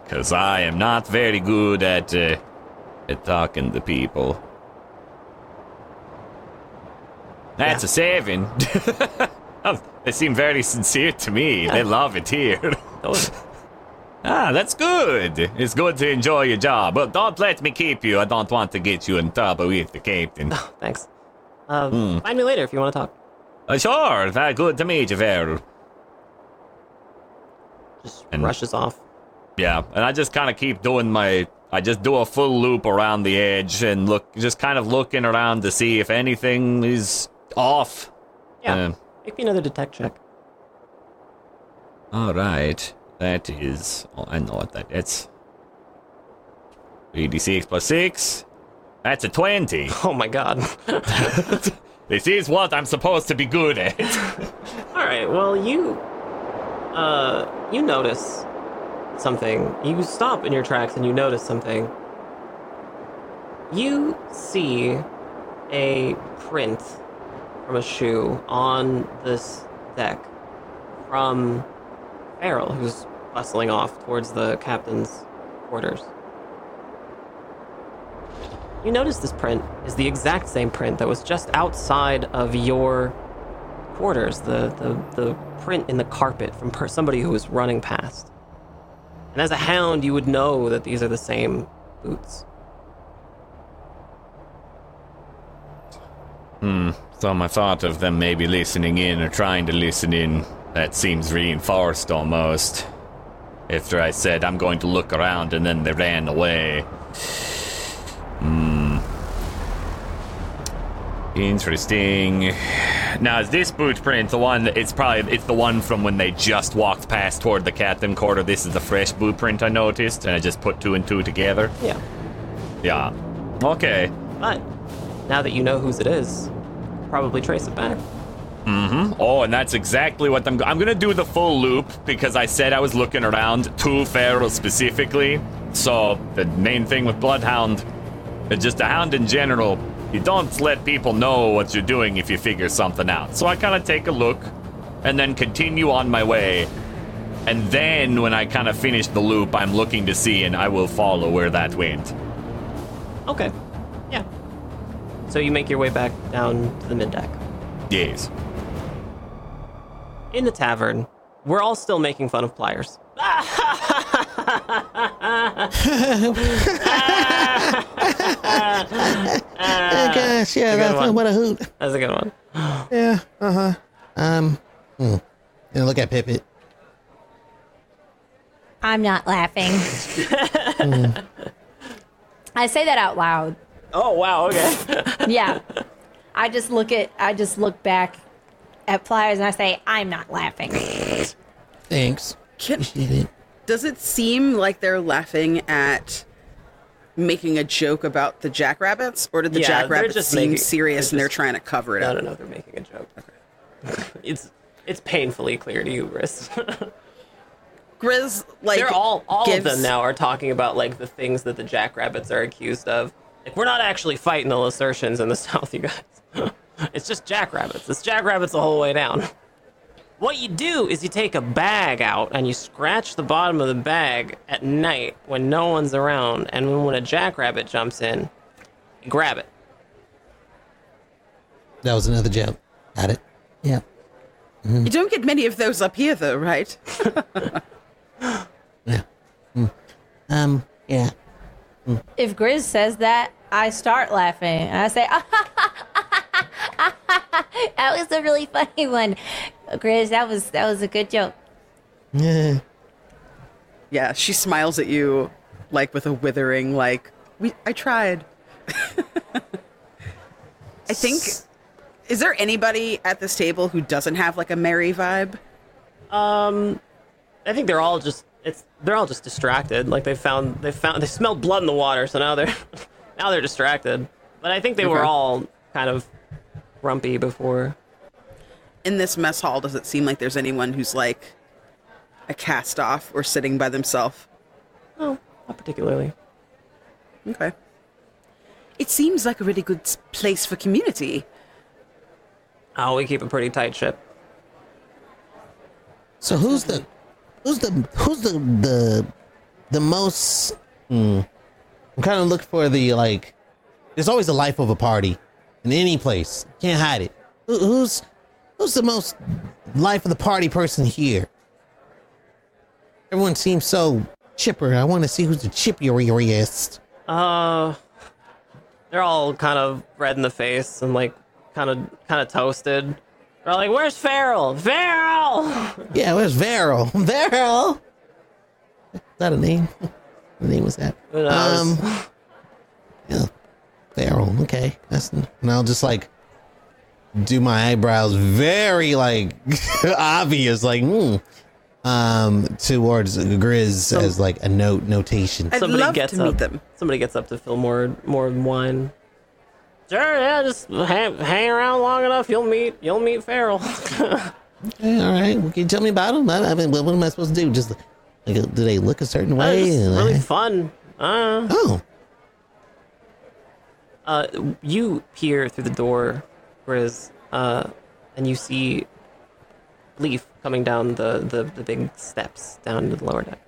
Cause I am not very good at uh, at talking to people. That's a saving. Oh, they seem very sincere to me. They love it here. Ah, that's good. It's good to enjoy your job, but don't let me keep you. I don't want to get you in trouble with the captain. thanks. Uh, Hmm. find me later if you want to talk. Uh, sure, very good to meet you, Farrell. Just And- rushes off. Yeah, and I just kind of keep doing my. I just do a full loop around the edge and look, just kind of looking around to see if anything is off. Yeah. Uh, Make me another detect check. all right, that is. Oh, I know what that is. 3d6 plus 6. That's a 20. Oh my god. This is what I'm supposed to be good at. All right. Well, you uh you notice something. You stop in your tracks and you notice something. You see a print from a shoe on this deck from Farrell, who's bustling off towards the captain's quarters. You notice this print is the exact same print that was just outside of your quarters, the, the, the print in the carpet from per- somebody who was running past. And as a hound, you would know that these are the same boots. Hmm. So my thought of them maybe listening in or trying to listen in, that seems reinforced almost. After I said I'm going to look around and then they ran away. Hmm. Interesting. Now is this boot print the one that it's probably it's the one from when they just walked past toward the captain quarter. This is the fresh boot print I noticed, and I just put two and two together. Yeah. Yeah. Okay. But now that you know whose it is, probably trace it back. Mm-hmm. Oh, and that's exactly what I'm. I'm gonna do the full loop because I said I was looking around to Farrell specifically. So the main thing with Bloodhound, and just a hound in general, you don't let people know what you're doing if you figure something out. So I kind of take a look, and then continue on my way. And then when I kind of finish the loop, I'm looking to see, and I will follow where that went. Okay. Yeah. So you make your way back down to the mid deck. Yes. In the tavern, we're all still making fun of pliers. Oh, gosh, yeah, good that's one. what a hoot. That's a good one. Yeah, uh huh. Um, hmm. And look at Pippet. I'm not laughing. I say that out loud. Oh wow. Okay. Yeah. I just look at I just look back at Pliers and I say, I'm not laughing. Thanks. Can, Appreciate it. does it seem like they're laughing at making a joke about the jackrabbits, or did the Yeah, jackrabbits just seem making- serious they're and they're trying to cover it no, up? no, no. They're making a joke. it's it's painfully clear to you, Briss. Grizz, like They're all all gives, of them now are talking about like the things that the jackrabbits are accused of. Like we're not actually fighting the Lacertians in the south, you guys. it's just jackrabbits. It's jackrabbits the whole way down. What you do is you take a bag out and you scratch the bottom of the bag at night when no one's around, and when, when a jackrabbit jumps in, you grab it. That was another joke. Got it. Yeah. You don't get many of those up here, though, right? Yeah. Hmm. Um. Yeah. If Grizz says that, I start laughing and I say, ah, That was a really funny one, Grizz. That was that was a good joke. Yeah. Yeah, she smiles at you, like with a withering, like, we, I tried. I think. Is there anybody at this table who doesn't have like a merry vibe? Um, I think they're all just it's they're all just distracted. Like they found they found they smelled blood in the water, so now they're now they're distracted. But I think they were all kind of grumpy before. In this mess hall, does it seem like there's anyone who's like a cast off or sitting by themselves? Oh, not particularly. Okay. It seems like a really good place for community. Oh, we keep a pretty tight ship. So who's the, who's the, who's the the, the most? Hmm. I'm kind of looking for the like. There's always the life of a party, in any place. Can't hide it. Who, who's, who's the most life of the party person here? Everyone seems so chipper. I want to see who's the chipperiest. Uh, they're all kind of red in the face and like kind of kind of toasted. They're like, "Where's Farrell? Farrell!" Yeah, where's Varel? Varel. Is that a name? What name was that? Who knows? Um, yeah, Varel. Okay, that's and I'll just like do my eyebrows very like obvious, like hmm, um, towards Grizz as like a note notation. I'd Somebody love gets to up. meet them. Somebody gets up to fill more more wine. Sure, yeah, just hang, hang around long enough. You'll meet you'll meet Farrell. Okay, all right, well, can you tell me about him? I, I mean, what, what am I supposed to do? Just like, do they look a certain Uh, way? it's And really I- fun. Uh, oh, uh, you peer through the door, Grizz, uh, and you see Leaf coming down the, the, the big steps down to the lower deck.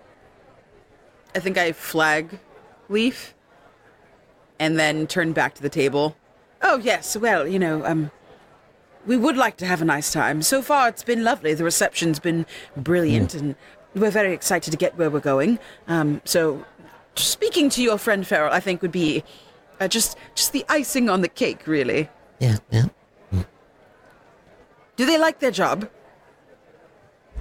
I think I flag Leaf and then turn back to the table. Oh, yes, well, you know, um, we would like to have a nice time. So far, it's been lovely. The reception's been brilliant, and we're very excited to get where we're going. Um, so, speaking to your friend Farrell, I think would be uh, just just the icing on the cake, really. yeah, yeah. Do they like their job?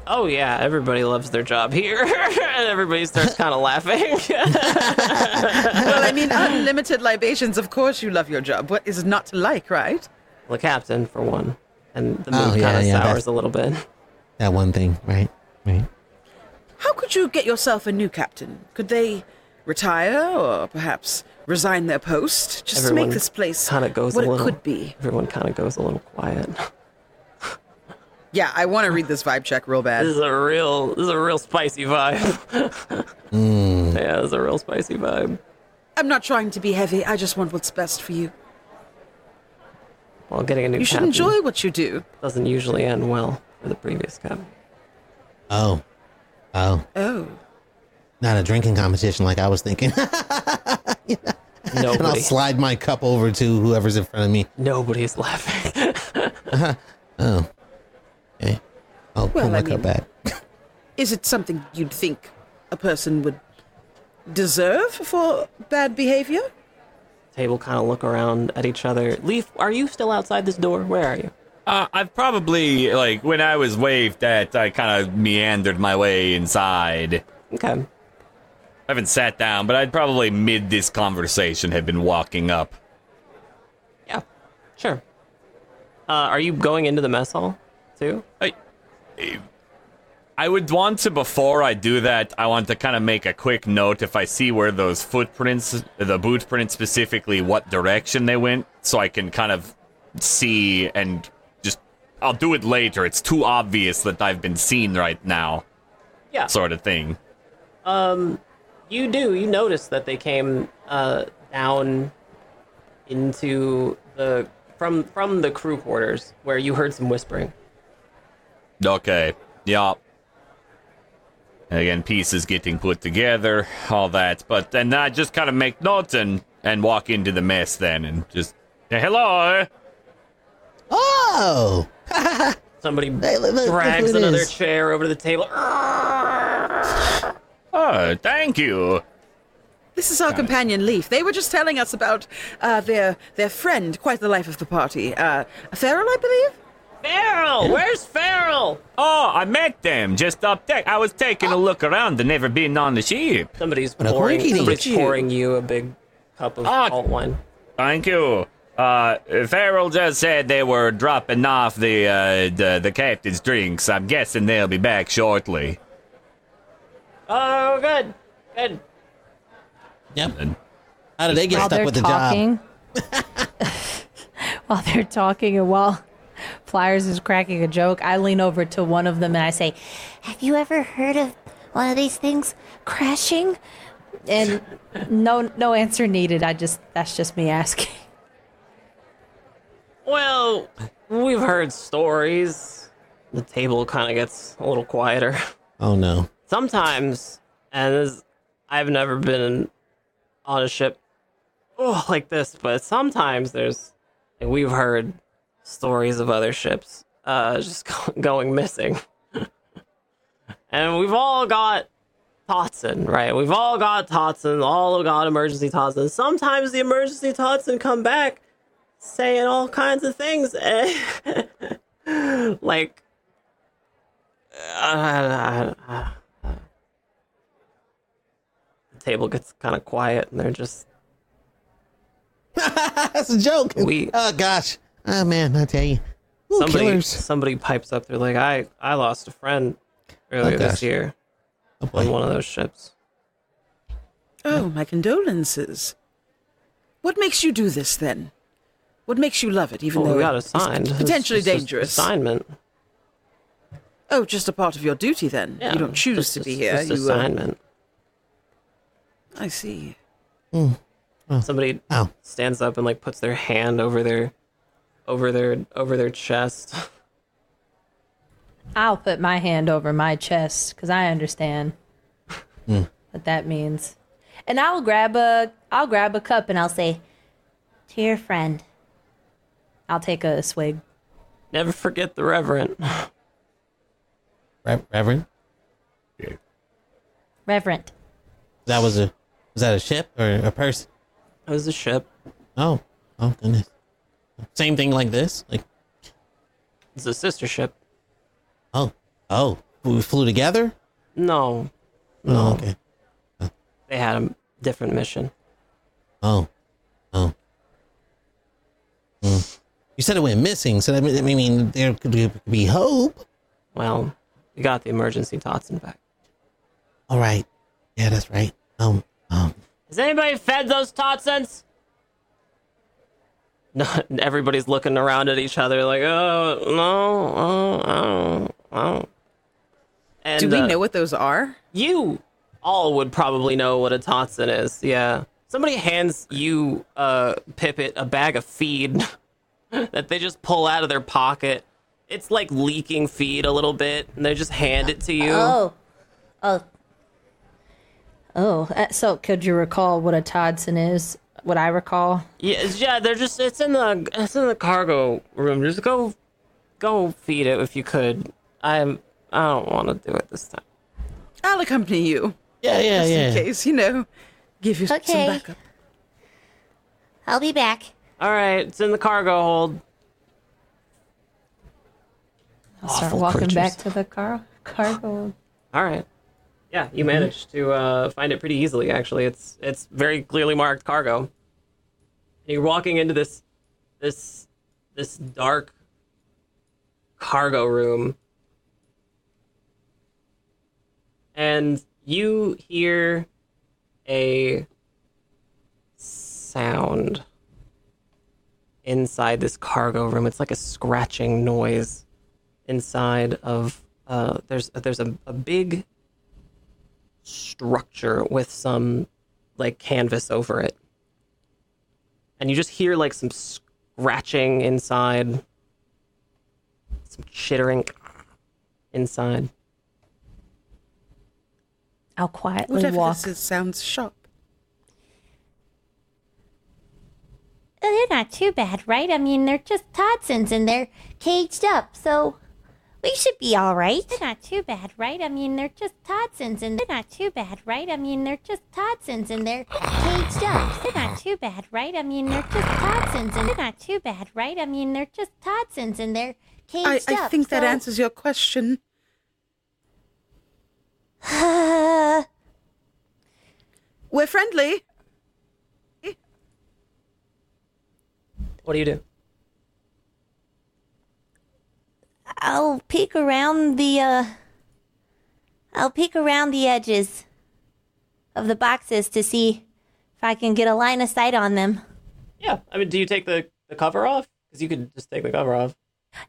Oh yeah, everybody loves their job here, and everybody starts kind of laughing. well, I mean, unlimited libations. Of course, you love your job. What is not to like, right? the captain, for one, and the oh, mood Oh, kind of yeah, sours a little bit. That one thing, right? Right. How could you get yourself a new captain? Could they retire or perhaps resign their post just to make this place kind of goes what a little. it could be? Everyone kind of goes a little quiet. Yeah, I want to read this vibe check real bad. This bad. is a real, this is a real spicy vibe. Hmm. Yeah, this is a real spicy vibe. I'm not trying to be heavy. I just want what's best for you. Well, getting a new You should enjoy what you do. doesn't usually end well for the previous captain. Oh. Oh. Oh, Not a drinking competition like I was thinking. and I'll slide my cup over to whoever's in front of me. nobody's laughing. Uh-huh. Oh. Okay. I'll pull Well, my I cup mean- back. is it something you'd think a person would deserve for bad behavior. Table kind of look around at each other. Leaf, are you still outside this door? Where are you? Uh, I've probably like when I was waved at, I kind of meandered my way inside. Okay. I haven't sat down, but I'd probably mid this conversation have been walking up. Yeah. Sure. Uh, are you going into the mess hall too? I, I would want to before I do that. I want to kind of make a quick note if I see where those footprints, the boot prints specifically, what direction they went, so I can kind of see and just. I'll do it later. It's too obvious that I've been seen right now, Yeah. sort of thing. Um, You do. You notice that they came uh, down into the from from the crew quarters where you heard some whispering. Okay. Yeah. And again, pieces getting put together, all that. But then I just kind of make notes and and walk into the mess then and just "Hey, hello. Oh, Somebody Hey, look- look- look drags who another is. chair over to the table. Oh, thank you. This is our companion Leaf. They were just telling us about uh, their their friend, quite the life of the party, uh, Farrell, I believe. Farrell, where's Farrell? Oh, I met them just up there. I was taking a look around and never been on the ship. Somebody's a pouring. quickie Somebody's dink. pouring you a big cup of Ah. alt wine. Thank you. Uh, Farrell just said they were dropping off the, uh, the the captain's drinks. I'm guessing they'll be back shortly. Oh, good, good. yep. And How did they get while stuck they're with the job? talking, while they're talking, and while Pliers is cracking a joke, I lean over to one of them and I say, Have you ever heard of one of these things crashing? and no, no answer needed. I just that's just me asking. Well, we've heard stories. The table kind of gets a little quieter. Oh no. Sometimes, and this, I've never been on a ship oh, like this, but sometimes there's, and we've heard stories of other ships uh, just go- going missing. and we've all got Totson, right? We've all got Totson, all got emergency Totson. Sometimes the emergency Totson come back saying all kinds of things. like, uh, the table gets kind of quiet and they're just That's a joke. We- oh gosh. Oh man, I tell you. Ooh, somebody killers. somebody pipes up they're like i i lost a friend earlier Oh, this year Oh, on one of those ships Oh, my condolences. What makes you do this then? What makes you love it, even well, though we got it's assigned It's potentially just dangerous? assignment Oh, just a part of your duty then. yeah you don't choose just- to be here. just you, uh, assignment I see. somebody Oh. stands up and like puts their hand over their over their over their chest I'll put my hand over my chest because I understand hmm. what that means, and I'll grab a I'll grab a cup and I'll say, To your friend. I'll take a swig. never forget the reverend Re- Reverend. Reverend. That was a was that a ship or a person? it was a ship Oh, oh goodness. Same thing like this. Like it's a sister ship oh oh we flew together. no Oh okay. they had a different mission Oh oh. Hmm. You said it went missing, so that I mean there could be hope. well we got the emergency Totson back All right. Yeah, that's right. Um um. Has anybody fed those Totsons? No, everybody's looking around at each other like, oh no, oh, oh, oh. And Do we uh, know what those are? you all would probably know what a Totson is. Yeah, somebody hands you, uh, Pippet a bag of feed that they just pull out of their pocket. It's like leaking feed a little bit, and they just hand it to you. Oh. Oh, Oh, uh, so could you recall what a Todson is? What I recall? Yeah, yeah, they're just it's in the it's in the cargo room. Just go go feed it if you could. I'm I don't want to do it this time. I'll accompany you. Yeah, yeah, Just yeah. in case, you know, give you Okay. some backup. I'll be back. All right, it's in the cargo hold. I'll start Awful walking creatures. back to the car cargo. All right. Yeah, you managed to uh, find it pretty easily. Actually, it's it's very clearly marked cargo. And you're walking into this this this dark cargo room, and you hear a sound inside this cargo room. It's like a scratching noise inside of uh, there's there's a, a big structure with some like canvas over it and you just hear like some scratching inside some chittering inside I'll quietly Whatever walk. this is sounds sharp. Uh, They're not too bad, right? I mean, they're just Todsons and they're caged up, so we should be all right. They're not too bad, right? I mean, they're just Todsons and they're not too bad, right? I mean, they're just Todsons and they're caged up. They're not too bad, right? I mean, they're just Todsons and they're not too bad, right? I mean, they're just Todsons and they're caged I up. I think that answers your question. We're friendly. what do you do I'll peek around the uh I'll peek around the edges of the boxes to see if I can get a line of sight on them. yeah i mean do you take the, the cover off because you could just take the cover off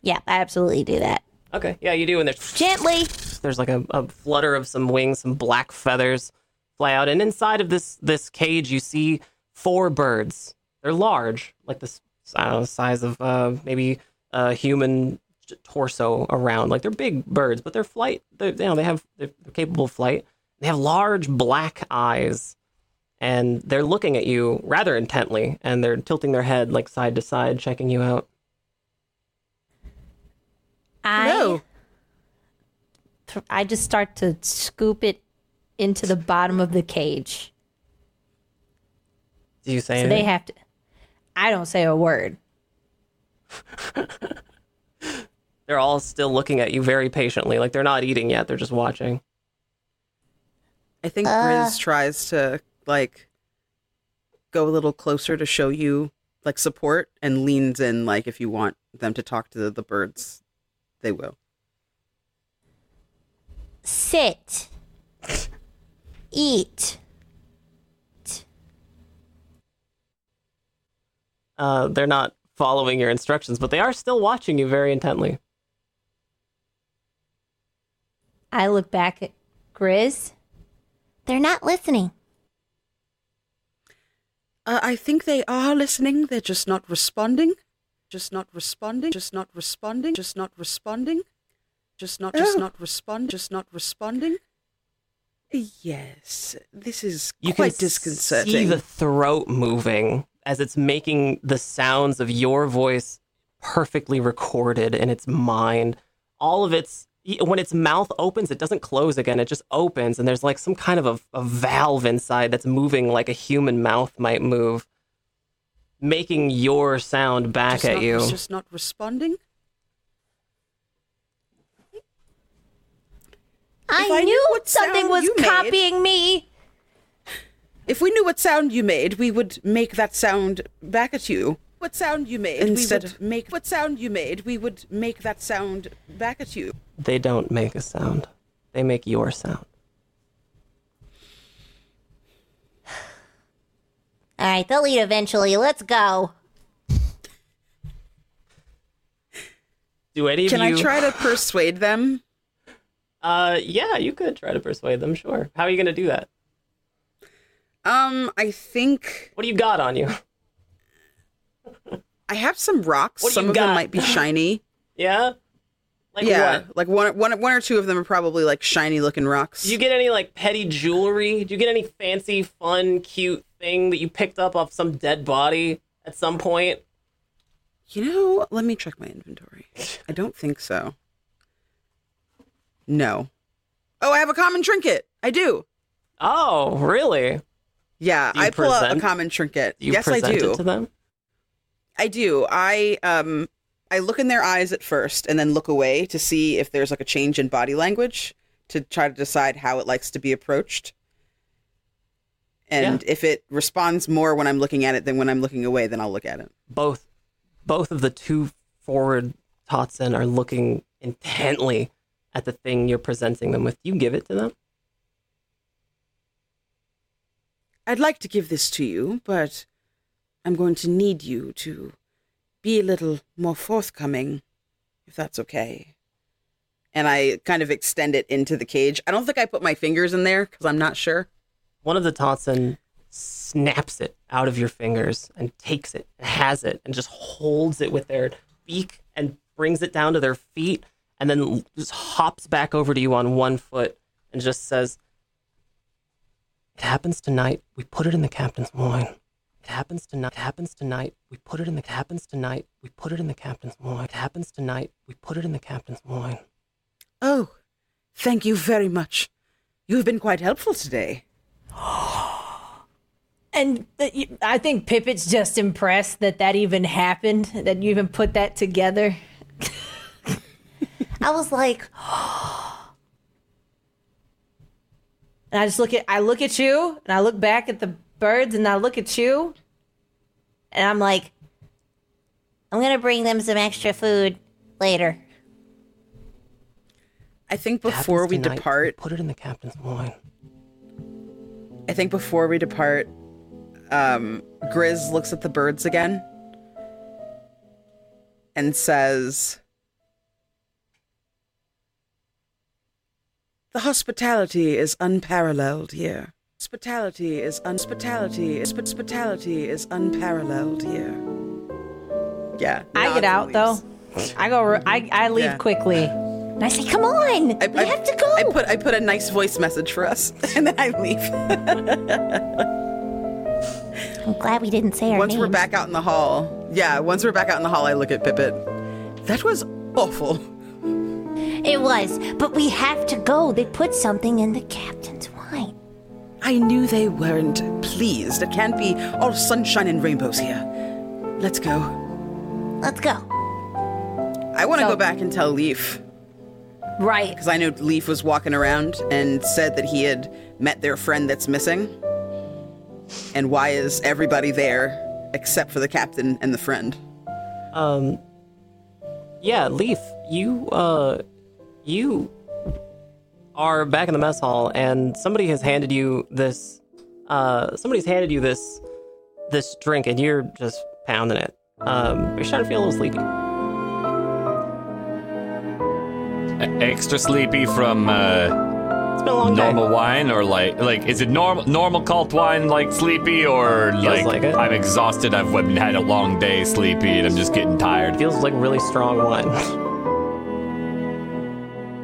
Yeah, I absolutely do that. okay yeah you do and there's Gently. there's like a, a flutter of some wings some black feathers fly out and inside of this this cage you see four birds they're large like this I don't know, size of uh, maybe a human torso around like they're big birds but they're flight they're, you know they have they're, they're capable of flight they have large black eyes and they're looking at you rather intently and they're tilting their head like side to side checking you out I No. th- I just start to scoop it into the bottom of the cage. do you say So they have to. I don't say a word. they're all still looking at you very patiently like they're not eating yet they're just watching I think Grizz tries to like go a little closer to show you like support and leans in like if you want them to talk to the, the birds, they will. sit. Eat. uh, they're not following your instructions, but they are still watching you very intently. I look back at Grizz. They're not listening. Uh, I think they are listening. They're just not responding. Just not responding. Just not responding. Just not responding. Just not. Just not respond. Just not responding. Yes, this is You quite can disconcerting. see the throat moving as it's making the sounds of your voice perfectly recorded in its mind. All of its when its mouth opens, it doesn't close again. It just opens, and there's like some kind of a, a valve inside that's moving like a human mouth might move, making your sound back just at not, you. Just not responding. I I knew, knew what something sound was you made- copying me. If we knew what sound you made, we would make that sound back at you. What sound you made? Instead we would make what sound you made. We would make that sound back at you. They don't make a sound. They make your sound. All right, they'll eat eventually. Let's go. Do any Can of you? I try to persuade them? Uh, yeah, you could try to persuade them. Sure. How are you gonna do that? Um, I think What do you got on you? I have some rocks. Some of them might be shiny. Yeah. Like yeah, what? like one, one, one or two of them are probably like shiny looking rocks. Do you get any like petty jewelry? Do you get any fancy, fun, cute thing that you picked up off some dead body at some point? You know, let me check my inventory. I don't think so. No. Oh, I have a common trinket. I do. Oh, really? Yeah, I pull out a common trinket. Yes, I do. to them? I do. I um I look in their eyes at first and then look away to see if there's like a change in body language to try to decide how it likes to be approached. And if it responds more when I'm looking at it than when I'm looking away, then I'll look at it. Both, both of the two forward Totson are looking intently at the thing you're presenting them with. You give it to them. I'd like to give this to you, but I'm going to need you to be a little more forthcoming, if that's okay. And I kind of extend it into the cage. I don't think I put my fingers in there because I'm not sure. One of the Totson snaps it out of your fingers and takes it, and has it, and just holds it with their beak and brings it down to their feet, and then just hops back over to you on one foot and just says, "It happens tonight. We put it in the captain's wine. It happens tonight. It happens tonight. We put it in the. It happens tonight. We put it in the captain's wine. It happens tonight. We put it in the captain's wine." Oh, thank you very much. You have been quite helpful today. And th- I think Pippet's just impressed that that even happened, that you even put that together. I was like, And I just look at I look at you and I look back at the birds and I look at you and I'm like, I'm gonna bring them some extra food later. I think It happens before we tonight. depart, put it in the captain's wine. I think before we depart, um, Grizz looks at the birds again and says, The hospitality is unparalleled here. Hospitality is unhospitality is hospitality is unparalleled here. Yeah. I get and out though. I go I I leave Yeah. quickly. And I say, come on, I, we I- have to go. I put I put a nice voice message for us, and then I leave. I'm glad we didn't say our once we're back out in the hall, yeah, once we're back out in the hall, I look at Pippet. That was awful. It was, but we have to go. They put something in the captain's wine. I knew they weren't pleased. It can't be all sunshine and rainbows here. Let's go. Let's go. I want to So- go back and tell Leaf Right. because I know Leaf was walking around and said that he had met their friend that's missing. And why is everybody there except for the captain and the friend? Um, yeah, Leaf, you, uh, you are back in the mess hall, and somebody has handed you this, uh, somebody's handed you this, this drink, and you're just pounding it. Um, you're starting to feel a little sleepy. Extra sleepy from uh, It's been a long normal day. wine, or like like is it normal normal cult wine like sleepy, or like, like. I'm exhausted. I've had a long day, sleepy, and I'm just getting tired. Feels like really strong wine.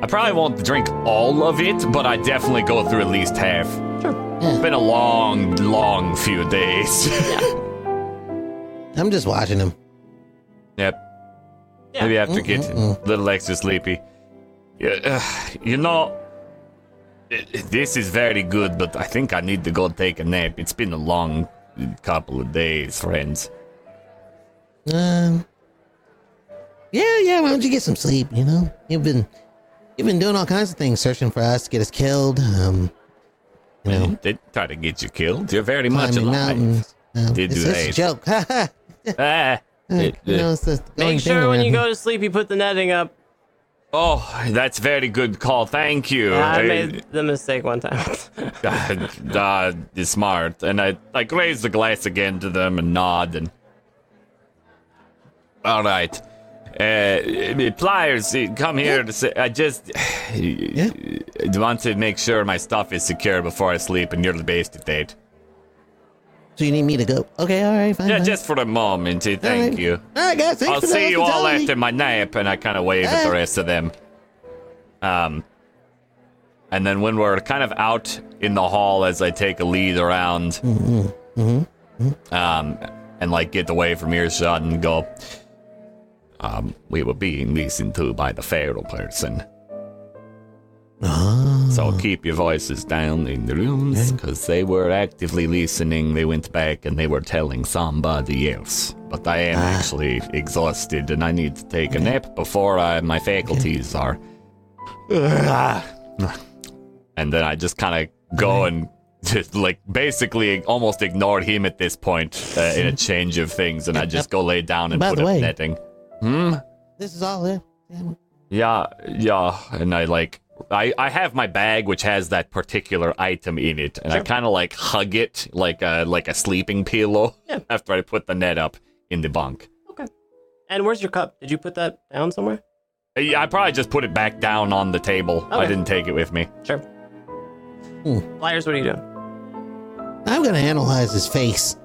I probably won't drink all of it, but I definitely go through at least half. Sure. It's been a long, long few days. I'm just watching him. yep. Yeah. Maybe I have to get a little extra sleepy. Yeah, uh, you know, this is very good, but I think I need to go take a nap. It's been a long couple of days, friends. Um. Yeah, yeah. Why don't you get some sleep? You know, you've been you've been doing all kinds of things, searching for us to get us killed. Um, you know, They try to get you killed. You're very much alive. mountains. No, Did it's just a joke. Ha ha. Ah, You know, it's the Make sure when you go to sleep, you put the netting up. oh, that's very good call. Thank you. I Uh, made the mistake one time. uh, is smart. And I like raise the glass again to them and nod and. All right, uh, pliers, uh, come here. To say, I just want to make sure my stuff is secure before I sleep, and you're the best at that. So you need me to go? Okay, all right, fine. Yeah, fine. just for a moment. uh, Thank right. you. All right, guys. I'll see you all after my nap, and I kind of wave at the Ah. rest of them. Um, and then when we're kind of out in the hall, as I take a lead around, um, and like get away from earshot and go, um, we were being listened to by the Farrell person. Oh. So keep your voices down in the rooms, because they were actively listening. They went back and they were telling somebody else. But I am Ah. actually exhausted, and I need to take a nap before I, my faculties are. and then I just kind of go and just like basically almost ignored him at this point uh, in a change of things, and I just go lay down and By put up way- netting. Hmm. This is all it. Yeah. Yeah, yeah, and I like I I have my bag which has that particular item in it, and I kind of like hug it like a like a sleeping pillow Yeah. after I put the net up in the bunk. Okay. And where's your cup? Did you put that down somewhere? Uh, Yeah, I probably just put it back down on the table. I didn't take it with me. Sure. Hmm. Pliers, what are you doing? I'm gonna analyze his face.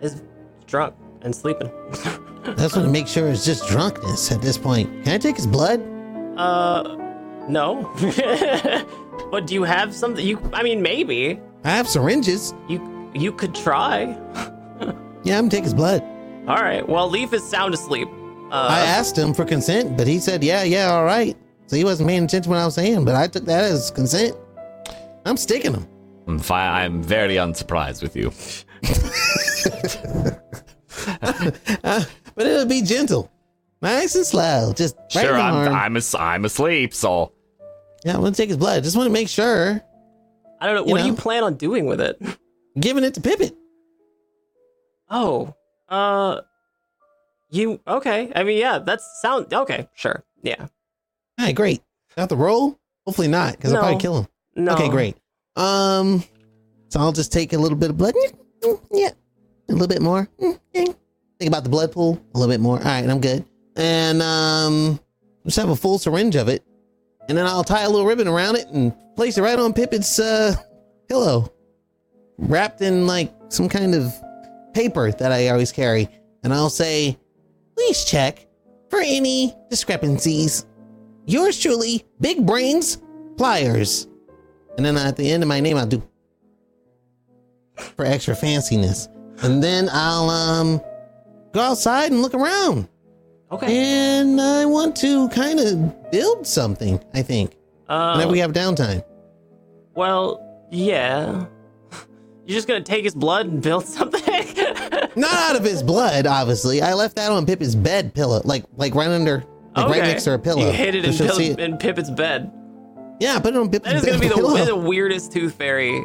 Is drunk and sleeping. That's what to make sure it's just drunkenness at this point. Can I take his blood? uh, no. but do you have something? You, I mean, maybe I have syringes. you you could try. Yeah, I'm gonna take his blood. All right. Well, Leaf is sound asleep. Uh, I asked him for consent, but he said, yeah, yeah, all right. So he wasn't paying attention to what I was saying, but I took that as consent. I'm sticking him. I'm fi- I'm very unsurprised with you. But it'll be gentle. Nice and slow. Just right sure, in I'm arm. I'm as- I'm asleep, so Yeah, I'm gonna take his blood. Just want to make sure. I don't know. you What do you plan on doing with it? Giving it to Pippet. Oh, uh, you okay? I mean, yeah, that's sound okay. Sure. Yeah. All right, great. Got the roll? Hopefully not, because I'll probably kill him. No. Okay, great. Um, so I'll just take a little bit of blood. Yeah, a little bit more. Think about the blood pool a little bit more. All right, I'm good. And um, just have a full syringe of it, and then I'll tie a little ribbon around it and place it right on Pippet's uh pillow, wrapped in like some kind of paper that I always carry, and I'll say, "Please check for any discrepancies." Yours truly, Big Brains Pliers. And then at the end of my name, I'll do for extra fanciness. And then I'll um go outside and look around. Okay. And I want to kind of build something, I think. Uh, Whenever we have downtime. well, yeah. You're just gonna take his blood and build something? Not out of his blood, obviously. I left that on Pippa's bed pillow, like like right under like right next to her pillow. You hid it so in, Pil- it. in bed. Yeah, put it on Pippa's bed. That is gonna be the, the weirdest tooth fairy.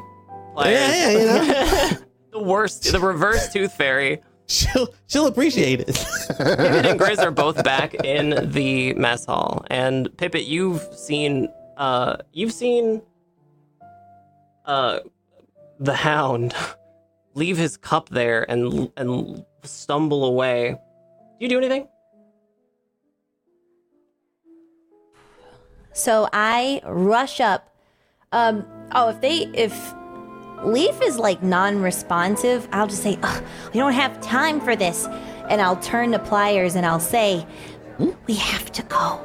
Players. Yeah, yeah, you know. the worst, the reverse tooth fairy. She'll she'll appreciate it. Pippet and Grizz are both back in the mess hall, and Pippet, you've seen, uh, you've seen, uh, the Hound leave his cup there and and stumble away. Do you do anything? So I rush up. Um, oh, if they, if Leaf is like non responsive, I'll just say, Ugh, we don't have time for this. And I'll turn to Pliers and I'll say, we have to go.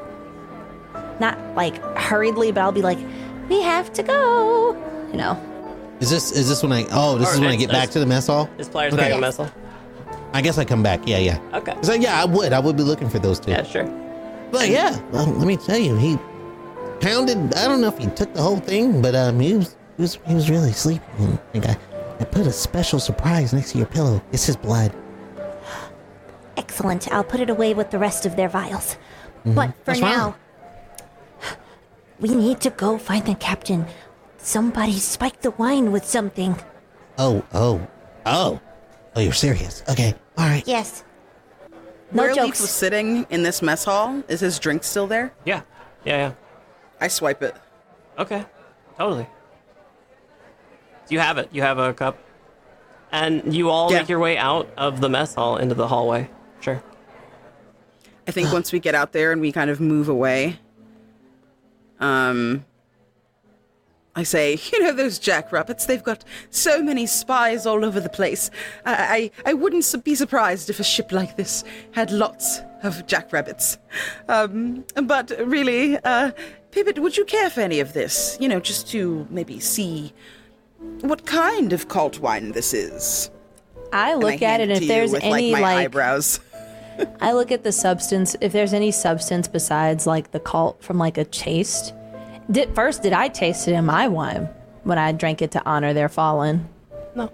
Not like hurriedly, but I'll be like, we have to go. You know, Is this is this when I oh this Or is when I get back to the mess hall? Is Pliers Okay. back in the mess hall? I guess I come back. Yeah, yeah. Okay. So yeah, I would. I would be looking for those two. Yeah, sure. But yeah, well, let me tell you, he pounded. I don't know if he took the whole thing, but um, he was he was, he was really sleepy. And I I, I put a special surprise next to your pillow. It's his blood. Excellent. I'll put it away with the rest of their vials. Mm-hmm. But for What's now, wrong? we need to go find the captain. Somebody spiked the wine with something. Oh, oh, oh, oh! You're serious? Okay, all right. Yes. No Where Leaf jokes. was sitting in this mess hall, is his drink still there? Yeah. Yeah, yeah. I swipe it. Okay, totally. You have it. You have a cup, and you all Yeah. make your way out of the mess hall into the hallway. Sure. I think once we get out there and we kind of move away, um, I say, you know, those jackrabbits, they've got so many spies all over the place. I, I, I wouldn't be surprised if a ship like this had lots of jackrabbits. Um, but really, uh, Pippet, would you care for any of this? You know, just to maybe see what kind of cult wine this is. I And I look at hand it, and if there's with, any like, my like, eyebrows. I look at the substance. If there's any substance besides like the cult from like a chaste, Did first did I taste it in my wine when I drank it to honor their fallen? No.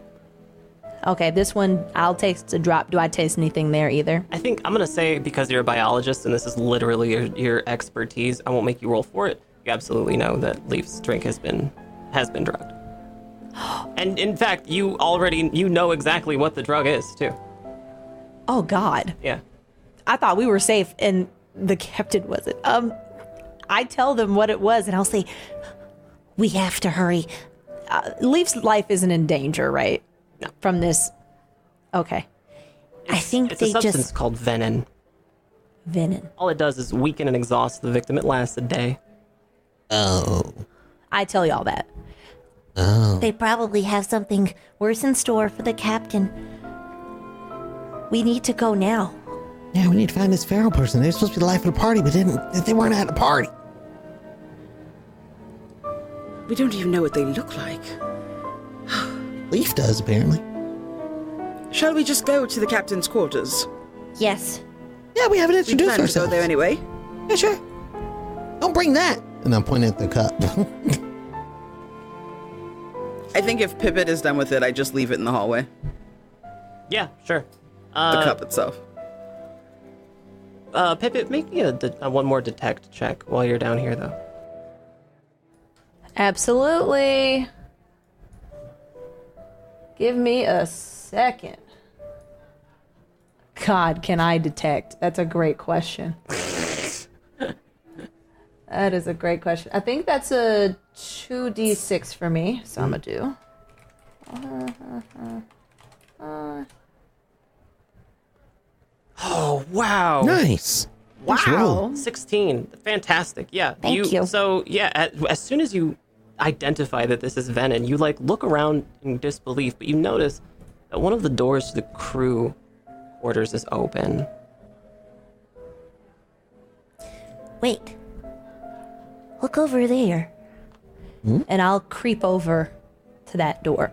Okay, this one I'll taste a drop. Do I taste anything there either? I think I'm gonna say because you're a biologist and this is literally your, your expertise, I won't make you roll for it. You absolutely know that Leaf's drink has been has been drugged. And in fact, you already you know exactly what the drug is too. Oh God. Yeah. I thought we were safe and the captain wasn't. Um I tell them what it was and I'll say We have to hurry. uh, Leaf's life isn't in danger, right? No. From this. Okay. I think It's a substance just called venin. Venom. All it does is weaken and exhaust the victim. It lasts a day. Oh. I tell y'all that. Oh. they probably have something worse in store for the captain. We need to go now. Yeah, we need to find this Farrell person. They're supposed to be the life of the party, but didn't they weren't at the party. We don't even know what they look like. Leaf does apparently. Shall we just go to the captain's quarters? Yes. Yeah, we haven't introduced We introduced plan to go there anyway. Yeah, sure. Don't bring that. And I'm pointing at the cup. I think if Pippet is done with it, I just leave it in the hallway. Yeah, sure. The Uh, cup itself. uh, Pippet, make me a, de- uh, one more detect check while you're down here, though. Absolutely. Give me a second. God, can I detect? That's a great question. that is a great question. I think that's a 2d6 for me, so I'm gonna do. Uh, uh, uh. Oh, wow. nice. Nice roll. 16. Fantastic. Yeah. Thank you. So, yeah, at, as soon as you identify that this is Venom, you like look around in disbelief, but you notice that one of the doors to the crew quarters is open. Wait. Look over there. And I'll creep over to that door.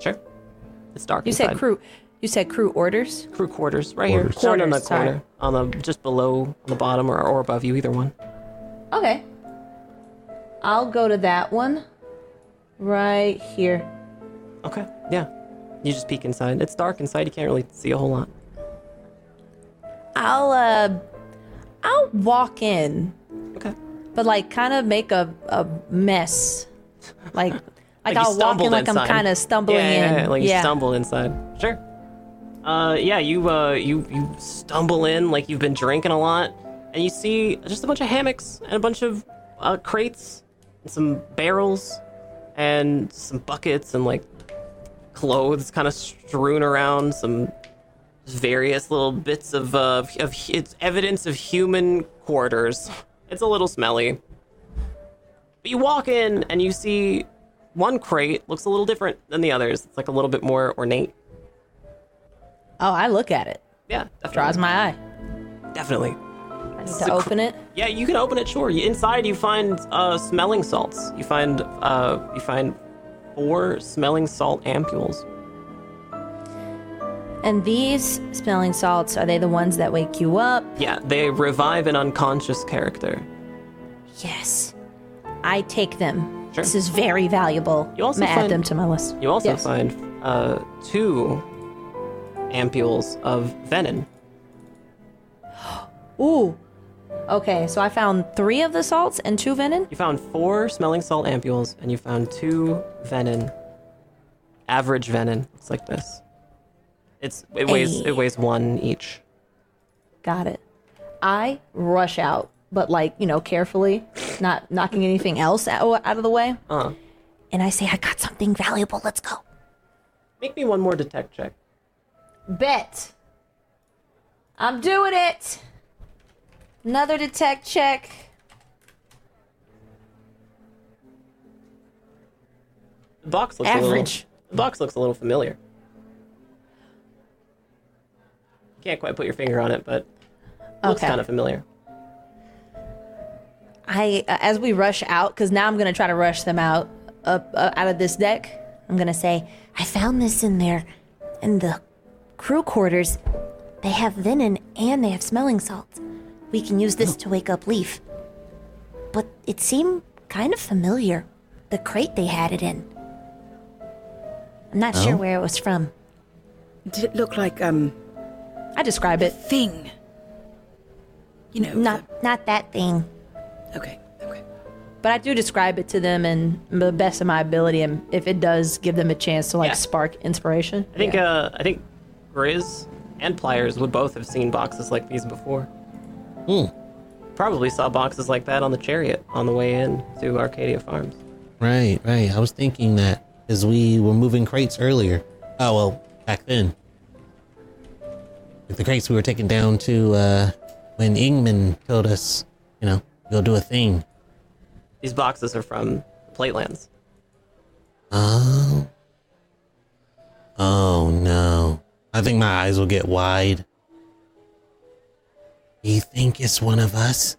Sure. It's dark You inside. said crew. You said crew orders. Crew quarters, right here. Quarters. Down in the Quarters, sorry. corner, on the just below, on the bottom, or, or above you, either one. Okay. I'll go to that one. Right here. Okay. Yeah. You just peek inside. It's dark inside. You can't really see a whole lot. I'll uh I'll walk in, Okay. But like kind of make a, a mess. Like like, Like I'll walk in like I'm kind of stumbling yeah, yeah, in. Yeah, like you stumble inside. Sure. Uh, yeah, you uh, you you stumble in like you've been drinking a lot, and you see just a bunch of hammocks and a bunch of uh, crates, and some barrels, and some buckets and like clothes kind of strewn around. Some various little bits of uh, of it's evidence of human quarters. It's a little smelly. But you walk in and you see one crate looks a little different than the others. It's like a little bit more ornate. Oh, I look at it. Yeah, definitely. Draws my eye. Definitely. I need to cr- open it. Yeah, you can open it. Sure. You- Inside, you find uh, smelling salts. You find uh, you find four smelling salt ampules. And these smelling salts are they the ones that wake you up? Yeah, they revive an unconscious character. Yes. I take them. Sure. This is very valuable. You also gonna add them to my list. You also Yes. find uh, two ampules of venom. Ooh. Okay, so I found three of the salts and two venom. You found four smelling salt ampules, and you found two venom. Average venom. It's like this. It's it weighs it weighs one each. Got it. I rush out, but like you know, carefully, not knocking anything else out, out of the way. Uh-huh. And I say, I got something valuable. Let's go. make me one more detect check. Bet. I'm doing it. Another detect check. The box looks a little. Average. The box looks a little familiar. Can't quite put your finger on it, but it looks Okay. kind of familiar. I uh, as we rush out because now I'm gonna try to rush them out up uh, out of this deck. I'm gonna say, I found this in there, in the crew quarters. They have venom and they have smelling salts. We can use this to wake up Leaf. But it seemed kind of familiar. The crate they had it in. I'm not Oh? sure where it was from. Did it look like um I describe it. thing? You know, Not not that thing. okay, okay. But I do describe it to them in the best of my ability, and if it does give them a chance to like Yeah. spark inspiration. I think yeah. uh, I think Grizz and Pliers would both have seen boxes like these before. Hmm. Probably saw boxes like that on the chariot on the way in to Arcadia Farms. Right, right. I was thinking that as we were moving crates earlier. Oh well, back then. The crates we were taking down to uh when Ingman told us, you know, go do a thing. These boxes are from Platelands. Oh. Oh no. I think my eyes will get wide. You think it's one of us?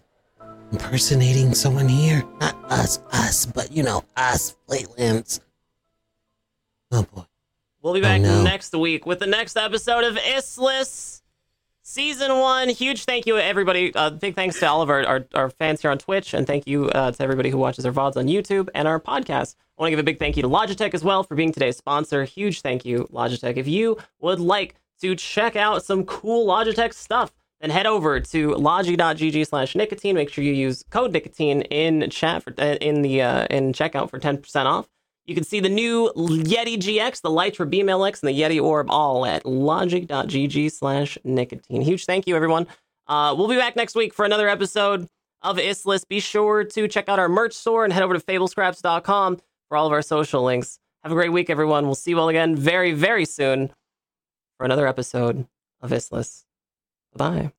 Impersonating someone here? Not us, us, but you know, us, Platelands. Oh boy. We'll be back no. next week with the next episode of Issliss Season 1. Huge thank you, everybody. Uh, big thanks to all of our, our, our fans here on Twitch, and thank you uh, to everybody who watches our VODs on YouTube and our podcast. I want to give a big thank you to Logitech as well for being today's sponsor. Huge thank you, Logitech. If you would like to check out some cool Logitech stuff, then head over to logi.gg slash nikatine. Make sure you use code nikatine in chat for uh, in the uh, in checkout for 10% off. You can see the new Yeti GX, the Litra Beam LX, and the Yeti Orb all at logi.gg slash nikatine. Huge thank you, everyone. Uh, we'll be back next week for another episode of Issliss. Be sure to check out our merch store and head over to fablescraps.com for all of our social links. Have a great week, everyone. We'll see you all again very, very soon for another episode of Issliss. Bye.